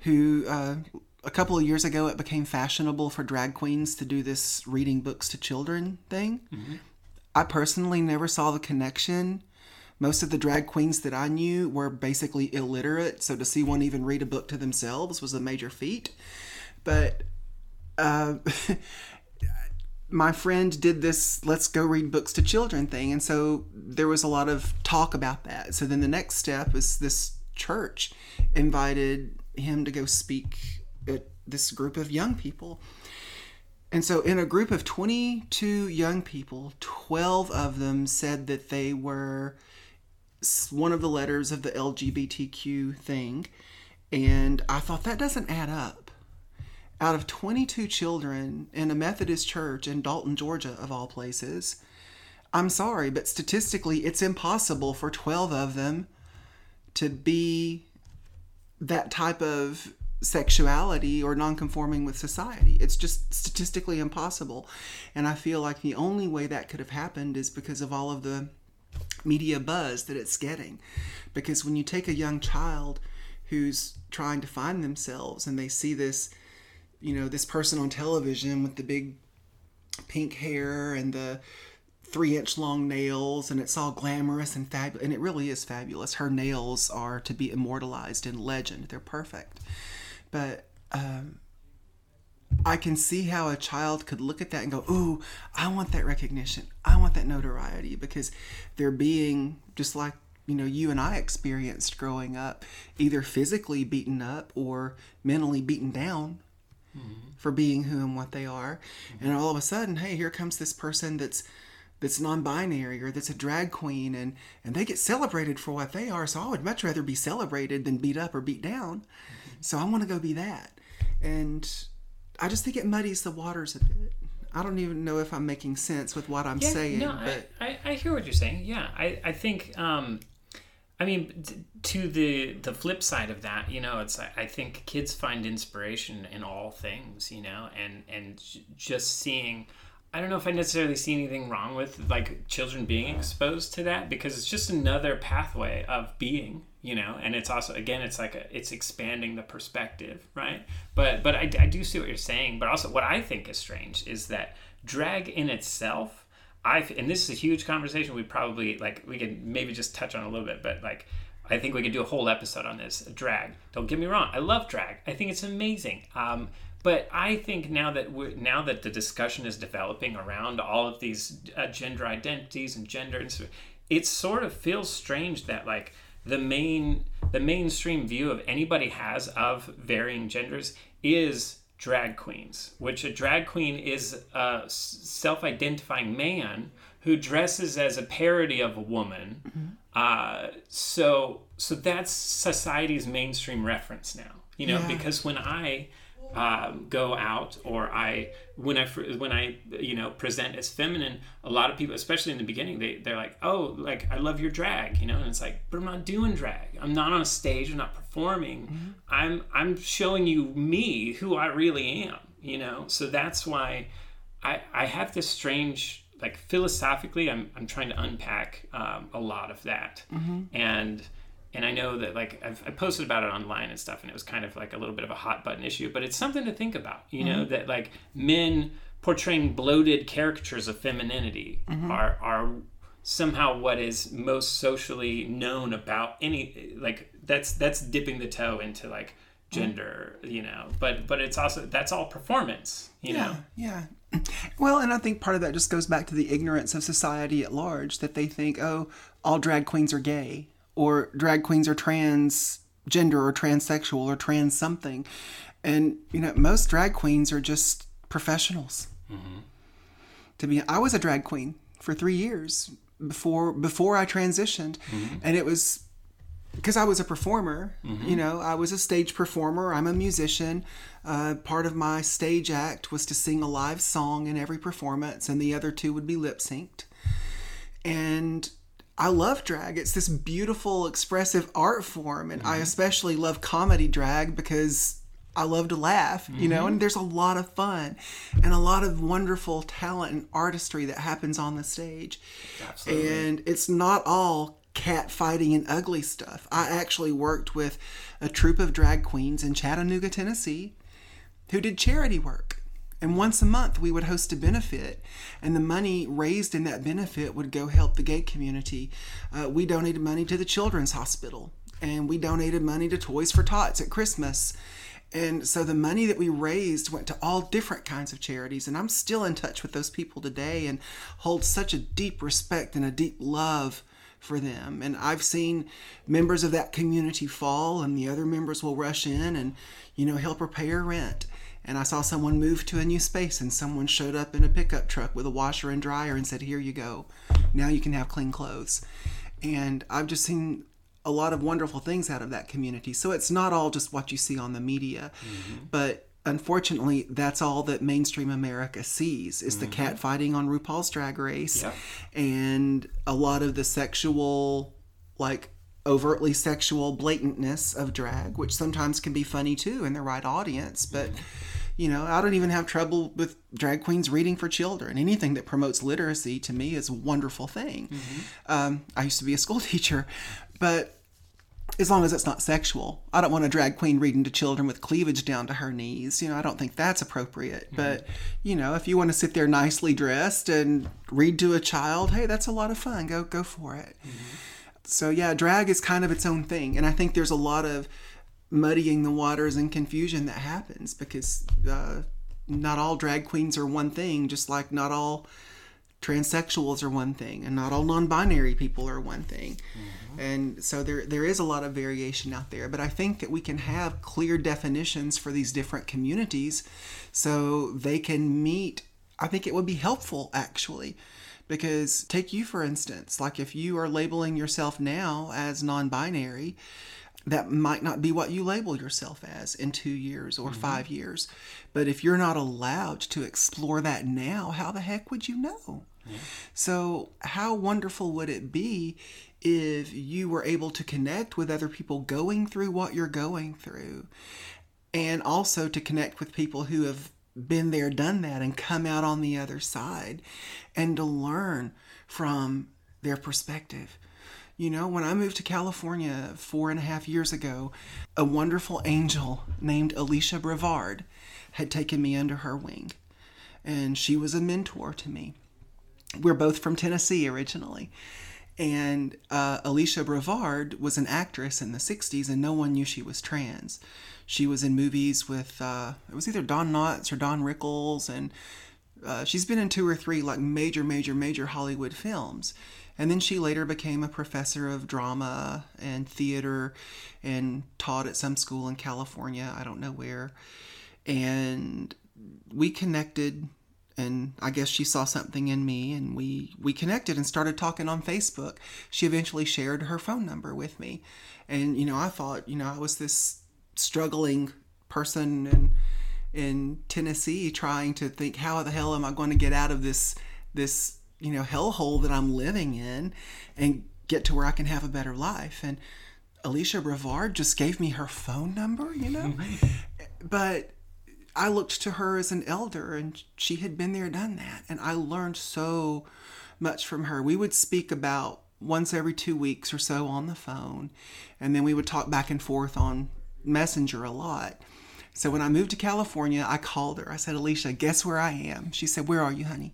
B: who uh, a couple of years ago it became fashionable for drag queens to do this reading books to children thing. Mm-hmm. I personally never saw the connection. Most of the drag queens that I knew were basically illiterate, so to see one even read a book to themselves was a major feat. But uh, my friend did this let's go read books to children thing and so there was a lot of talk about that so then the next step is this church invited him to go speak this group of young people. And so in a group of 22 young people 12 of them said that they were one of the letters of the lgbtq thing. And i thought that doesn't add up. Out of 22 children in a Methodist church in Dalton, Georgia, of all places, I'm sorry, but statistically, it's impossible for 12 of them to be that type of sexuality or nonconforming with society. It's just statistically impossible. And I feel like the only way that could have happened is because of all of the media buzz that it's getting. Because when you take a young child who's trying to find themselves and they see this you know this person on television with the big pink hair and the three inch long nails and it's all glamorous and fabulous and it really is fabulous her nails are to be immortalized in legend they're perfect but um, i can see how a child could look at that and go ooh i want that recognition i want that notoriety because they're being just like you know you and i experienced growing up either physically beaten up or mentally beaten down mm-hmm. for being who and what they are. Mm-hmm. And all of a sudden, hey, here comes this person that's that's non-binary or that's a drag queen and and they get celebrated for what they are so i would much rather be celebrated than beat up or beat down. So i want to go be that. And i just think it muddies the waters a bit. I don't even know if i'm making sense with what i'm
A: yeah,
B: saying
A: no,
B: but
A: I, I, I, hear what you're saying. Yeah i, I think um, I mean, to the the flip side of that, you know, it's I think kids find inspiration in all things, you know, and and just seeing. I don't know if I necessarily see anything wrong with like children being exposed to that because it's just another pathway of being, you know, and it's also again it's like a, it's expanding the perspective, right? But but I, I do see what you're saying, but also what I think is strange is that drag in itself I and this is a huge conversation. We probably like we could maybe just touch on a little bit, but like I think we could do a whole episode on this drag. Don't get me wrong, I love drag. I think it's amazing. Um, but I think now that we're, now that the discussion is developing around all of these uh, gender identities and gender, and so, it sort of feels strange that like the main the mainstream view of anybody has of varying genders is drag queens, which a drag queen is a self identifying man who dresses as a parody of a woman. Mm-hmm. Uh, so, so that's society's mainstream reference now, you know, yeah. because when I um, go out or I when I when I you know present as feminine, a lot of people, especially in the beginning, they they're like, oh, like I love your drag, you know, and it's like, but I'm not doing drag. I'm not on a stage. I'm not performing. Mm-hmm. I'm I'm showing you me, who I really am, you know. So that's why I I have this strange like philosophically, I'm I'm trying to unpack um, a lot of that, mm-hmm. and and I know that like I've, I posted about it online and stuff, and it was kind of like a little bit of a hot button issue, but it's something to think about. You know mm-hmm. that like men portraying bloated caricatures of femininity mm-hmm. are are somehow what is most socially known about any like that's that's dipping the toe into like mm-hmm. gender you know but but it's also that's all performance you know
B: Yeah, yeah. Well, and I think part of that just goes back to the ignorance of society at large that they think, oh, all drag queens are gay or drag queens are transgender or transsexual or trans something. And, you know, most drag queens are just professionals. Mm-hmm. To be, I was a drag queen for three years before before I transitioned, mm-hmm. and it was because I was a performer, mm-hmm. you know, I was a stage performer. I'm a musician. Uh, part of my stage act was to sing a live song in every performance, and the other two would be lip synced. And I love drag. It's this beautiful, expressive art form, and I mm-hmm. especially love comedy drag because I love to laugh, you know, and mm-hmm. there's a lot of fun and a lot of wonderful talent and artistry that happens on the stage.
A: Absolutely.
B: And it's not all cat fighting and ugly stuff. I actually worked with a troupe of drag queens in Chattanooga, Tennessee, who did charity work. And once a month, we would host a benefit, and the money raised in that benefit would go help the gay community. Uh, we donated money to the Children's Hospital, and we donated money to Toys for Tots at Christmas. And so the money that we raised went to all different kinds of charities. And I'm still in touch with those people today and hold such a deep respect and a deep love for them. And I've seen members of that community fall, and the other members will rush in and, you know, help her rent. And I saw someone move to a new space, and someone showed up in a pickup truck with a washer and dryer and said, Here you go. Now you can have clean clothes. And I've just seen a lot of wonderful things out of that community. So it's not all just what you see on the media, mm-hmm. but unfortunately, that's all that mainstream America sees is the mm-hmm. cat fighting on RuPaul's Drag Race
A: Yep.
B: and a lot of the sexual, like overtly sexual blatantness of drag, which sometimes can be funny too in the right audience. But mm-hmm. You know, I don't even have trouble with drag queens reading for children. Anything that promotes literacy to me is a wonderful thing. Mm-hmm. Um, I used to be a school teacher, but as long as it's not sexual. I don't want a drag queen reading to children with cleavage down to her knees. You know, I don't think that's appropriate. Mm-hmm. But, you know, if you want to sit there nicely dressed and read to a child, hey, that's a lot of fun. Go go for it. Mm-hmm. So yeah, drag is kind of its own thing, and I think there's a lot of muddying the waters and confusion that happens because uh, not all drag queens are one thing, just like not all transsexuals are one thing and not all non-binary people are one thing. And so there there is a lot of variation out there but i think that we can have clear definitions for these different communities so they can meet i think it would be helpful actually because take you for instance like if you are labeling yourself now as non-binary that might not be what you label yourself as in two years or mm-hmm. five years. But if you're not allowed to explore that now, how the heck would you know? So, how wonderful would it be if you were able to connect with other people going through what you're going through and also to connect with people who have been there, done that, and come out on the other side and to learn from their perspective? You know, when I moved to California four and a half years ago, a wonderful angel named Aleshia Brevard had taken me under her wing. And she was a mentor to me. We're both from Tennessee originally. And uh, Aleshia Brevard was an actress in the 60s, and no one knew she was trans. She was in movies with, uh, it was either Don Knotts or Don Rickles, and uh, she's been in two or three like major, major, major Hollywood films. And then she later became a professor of drama and theater and taught at some school in California, I don't know where. And we connected and I guess she saw something in me and we we connected and started talking on Facebook. She eventually shared her phone number with me. And you know, I thought, you know, I was this struggling person in in Tennessee trying to think how the hell am I going to get out of this this, you know, hellhole that I'm living in and get to where I can have a better life. And Aleshia Brevard just gave me her phone number, you know? but I looked to her as an elder, and she had been there, done that, and I learned so much from her. We would speak about once every two weeks or so on the phone. And then we would talk back and forth on Messenger a lot. So when I moved to California, I called her. I said, Aleshia, guess where I am? She said, Where are you, honey?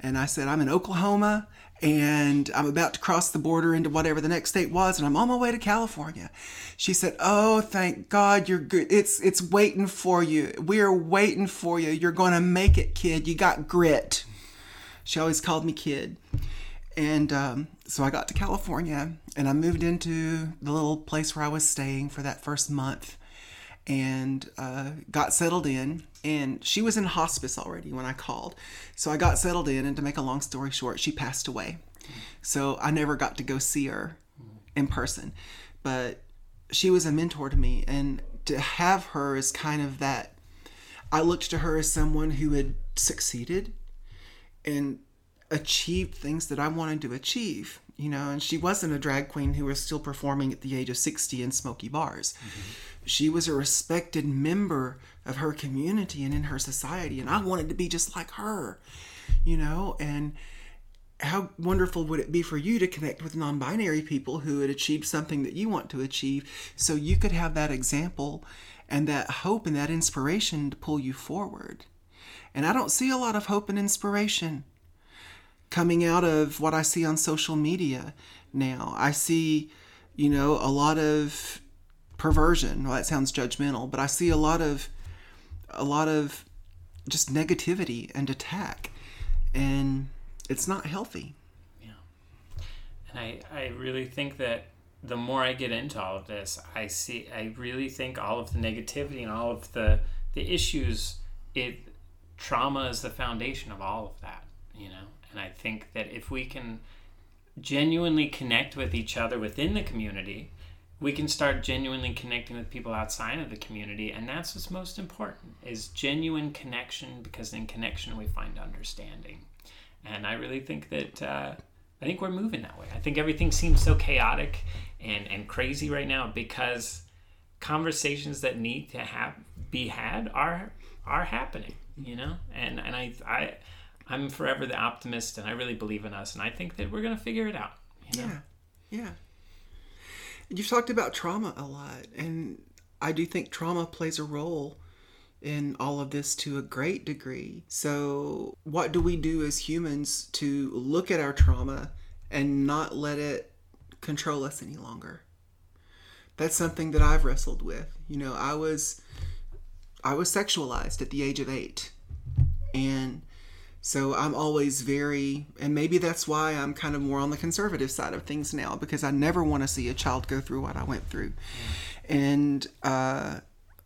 B: And I said, I'm in Oklahoma and I'm about to cross the border into whatever the next state was, and I'm on my way to California. She said, "Oh, thank God, you're good. It's it's waiting for you. We're waiting for you. You're gonna make it, kid. You got grit." She always called me kid, and um, so I got to California, and I moved into the little place where I was staying for that first month, and uh, got settled in and she was in hospice already when I called. So I got settled in, and to make a long story short, she passed away. So I never got to go see her in person. But she was a mentor to me, and to have her as kind of that, I looked to her as someone who had succeeded and achieved things that I wanted to achieve. You know, and she wasn't a drag queen who was still performing at the age of 60 in smoky bars. Mm-hmm. She was a respected member of her community and in her society and I wanted to be just like her, you know, and how wonderful would it be for you to connect with non-binary people who had achieved something that you want to achieve so you could have that example and that hope and that inspiration to pull you forward. And I don't see a lot of hope and inspiration coming out of what I see on social media now. I see, you know, a lot of perversion. Well, that sounds judgmental, but I see a lot of a lot of just negativity and attack and it's not healthy.
A: Yeah. And i i really think that the more i get into all of this i see i really think all of the negativity and all of the the issues it trauma is the foundation of all of that you know? And i think that if we can genuinely connect with each other within the community we can start genuinely connecting with people outside of the community and that's what's most important is genuine connection because in connection we find understanding. And i really think that uh, i think we're moving that way. I think everything seems so chaotic and, and crazy right now because conversations that need to have be had are are happening you know? And and i i i'm forever the optimist and i really believe in us and i think that we're to figure it out
B: you know? yeah yeah You've talked about trauma a lot, and I do think trauma plays a role in all of this to a great degree. So, what do we do as humans to look at our trauma and not let it control us any longer? That's something that I've wrestled with. You know, I was I was sexualized at the age of 8. And so I'm always very, and maybe that's why I'm kind of more on the conservative side of things now because I never want to see a child go through what I went through. And uh,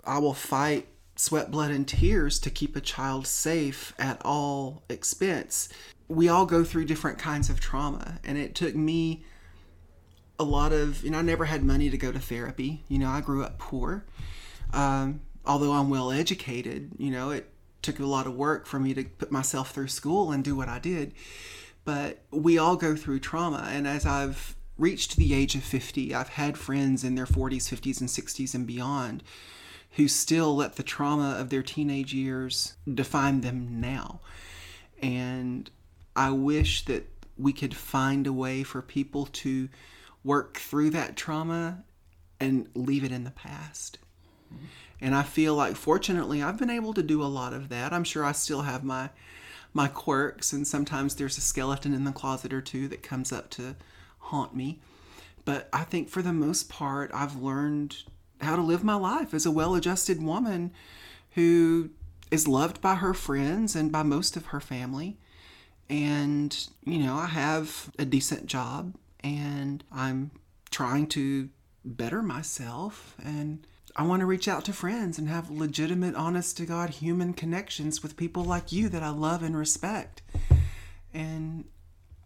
B: I will fight sweat, blood, and tears to keep a child safe at all expense. We all go through different kinds of trauma, and it took me a lot of, you know, I never had money to go to therapy. You know, I grew up poor. Um, although I'm well educated, you know, it took a lot of work for me to put myself through school and do what I did. But we all go through trauma. And as I've reached the age of 50, I've had friends in their 40s, 50s, and 60s and beyond who still let the trauma of their teenage years define them now. And I wish that we could find a way for people to work through that trauma and leave it in the past. Mm-hmm. And I feel like fortunately I've been able to do a lot of that. I'm sure I still have my my quirks and sometimes there's a skeleton in the closet or two that comes up to haunt me. But I think for the most part I've learned how to live my life as a well-adjusted woman who is loved by her friends and by most of her family. And, you know, I have a decent job and I'm trying to better myself and I want to reach out to friends and have legitimate, honest to God human connections with people like you that I love and respect. And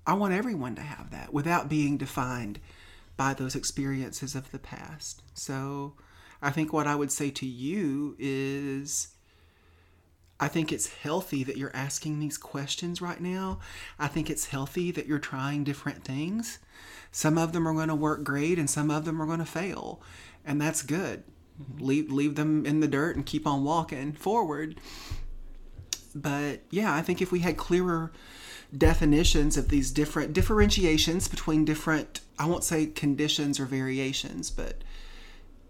B: I want everyone to have that without being defined by those experiences of the past. So I think what I would say to you is I think it's healthy that you're asking these questions right now. I think it's healthy that you're trying different things. Some of them are going to work great and some of them are going to fail. And that's good leave leave them in the dirt and keep on walking forward. But yeah, I think if we had clearer definitions of these different differentiations between different I won't say conditions or variations, but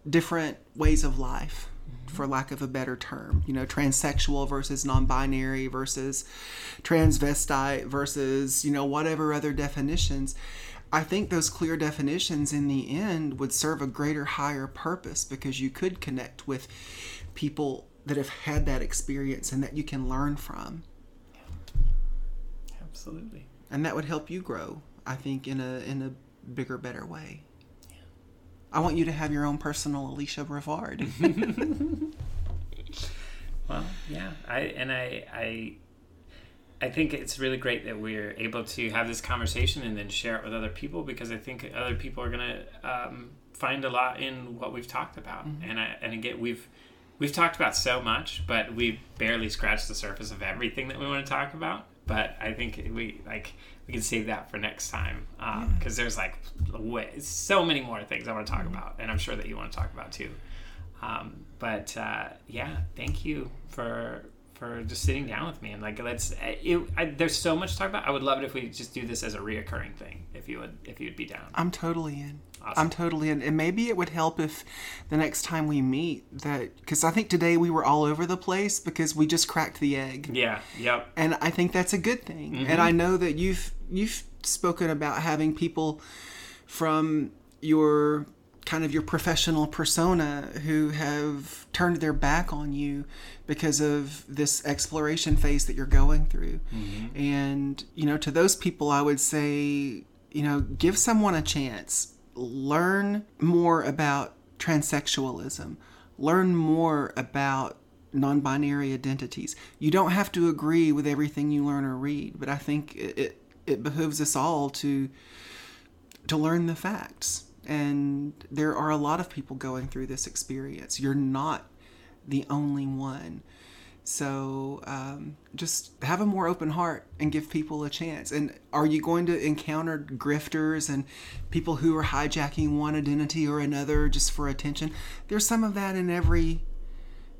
B: different ways of life mm-hmm. for lack of a better term. You know, transsexual versus non-binary versus transvestite versus, you know, whatever other definitions. I think those clear definitions in the end would serve a greater higher purpose because you could connect with people that have had that experience and that you can learn from.
A: Absolutely.
B: And that would help you grow, I think, in a in a bigger, better way. I want you to have your own personal Aleshia Brevard.
A: well, yeah, I and I I I think it's really great that we're able to have this conversation and then share it with other people because I think other people are gonna um, find a lot in what we've talked about. Mm-hmm. And I and again we've we've talked about so much, but we've barely scratched the surface of everything that we want to talk about. But I think we like we can save that for next time because um, yeah. there's like way, so many more things I want to talk mm-hmm. about, and I'm sure that you want to talk about too. Um, but uh, yeah, thank you for for just sitting down with me and like let's. It, I, there's so much to talk about. I would love it if we just do this as a reoccurring thing. If you would, if you'd be down.
B: I'm totally in. Awesome. I'm totally in. And maybe it would help if the next time we meet that because I think today we were all over the place because we just cracked the egg.
A: Yeah. Yep.
B: And I think that's a good thing. Mm-hmm. And I know that you've you've spoken about having people from your kind of your professional persona who have turned their back on you because of this exploration phase that you're going through. Mm-hmm. And, you know, to those people, I would say, you know, give someone a chance learn more about transsexualism, learn more about non binary identities. You don't have to agree with everything you learn or read, but I think it, it, it behooves us all to to learn the facts. And there are a lot of people going through this experience. You're not the only one. So um, just have a more open heart and give people a chance. And are you going to encounter grifters and people who are hijacking one identity or another just for attention? There's some of that in every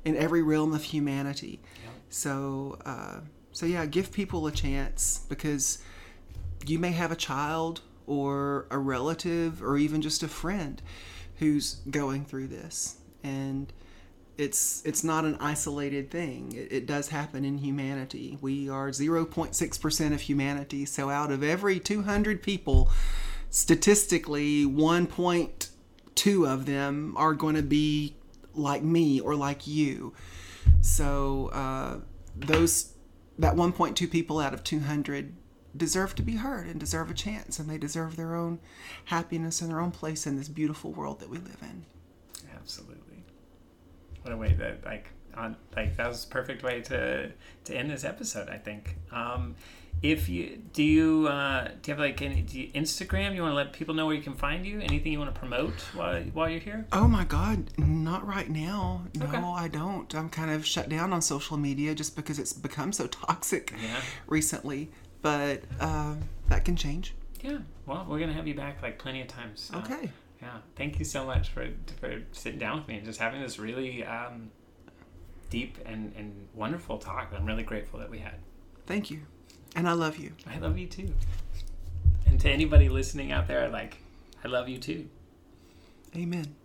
B: in every realm of humanity. Yeah. So uh, so yeah, give people a chance because you may have a child or a relative or even just a friend who's going through this and it's it's not an isolated thing. It, it, does happen in humanity. We are 0.6% of humanity. So out of every 200 people, statistically 1.2 of them are going to be like me or like you. So uh, those that 1.2 people out of 200 deserve to be heard and deserve a chance and they deserve their own happiness and their own place in this beautiful world that we live in.
A: Absolutely what a way that like on like that was a perfect way to to end this episode. I think. Um, if you do you uh, do you have like any you, Instagram? You want to let people know where you can find you? Anything you want to promote while while you're here?
B: Oh my God, not right now. No, okay. I don't. I'm kind of shut down on social media just because it's become so toxic yeah. recently. But uh, that can change.
A: Yeah. Well, we're gonna have you back like plenty of times.
B: So. Okay
A: yeah, thank you so much for for sitting down with me and just having this really um, deep and, and wonderful talk. I'm really grateful that we had.
B: Thank you, and I love you.
A: I love you too. And to anybody listening out there, like, I love you too.
B: Amen.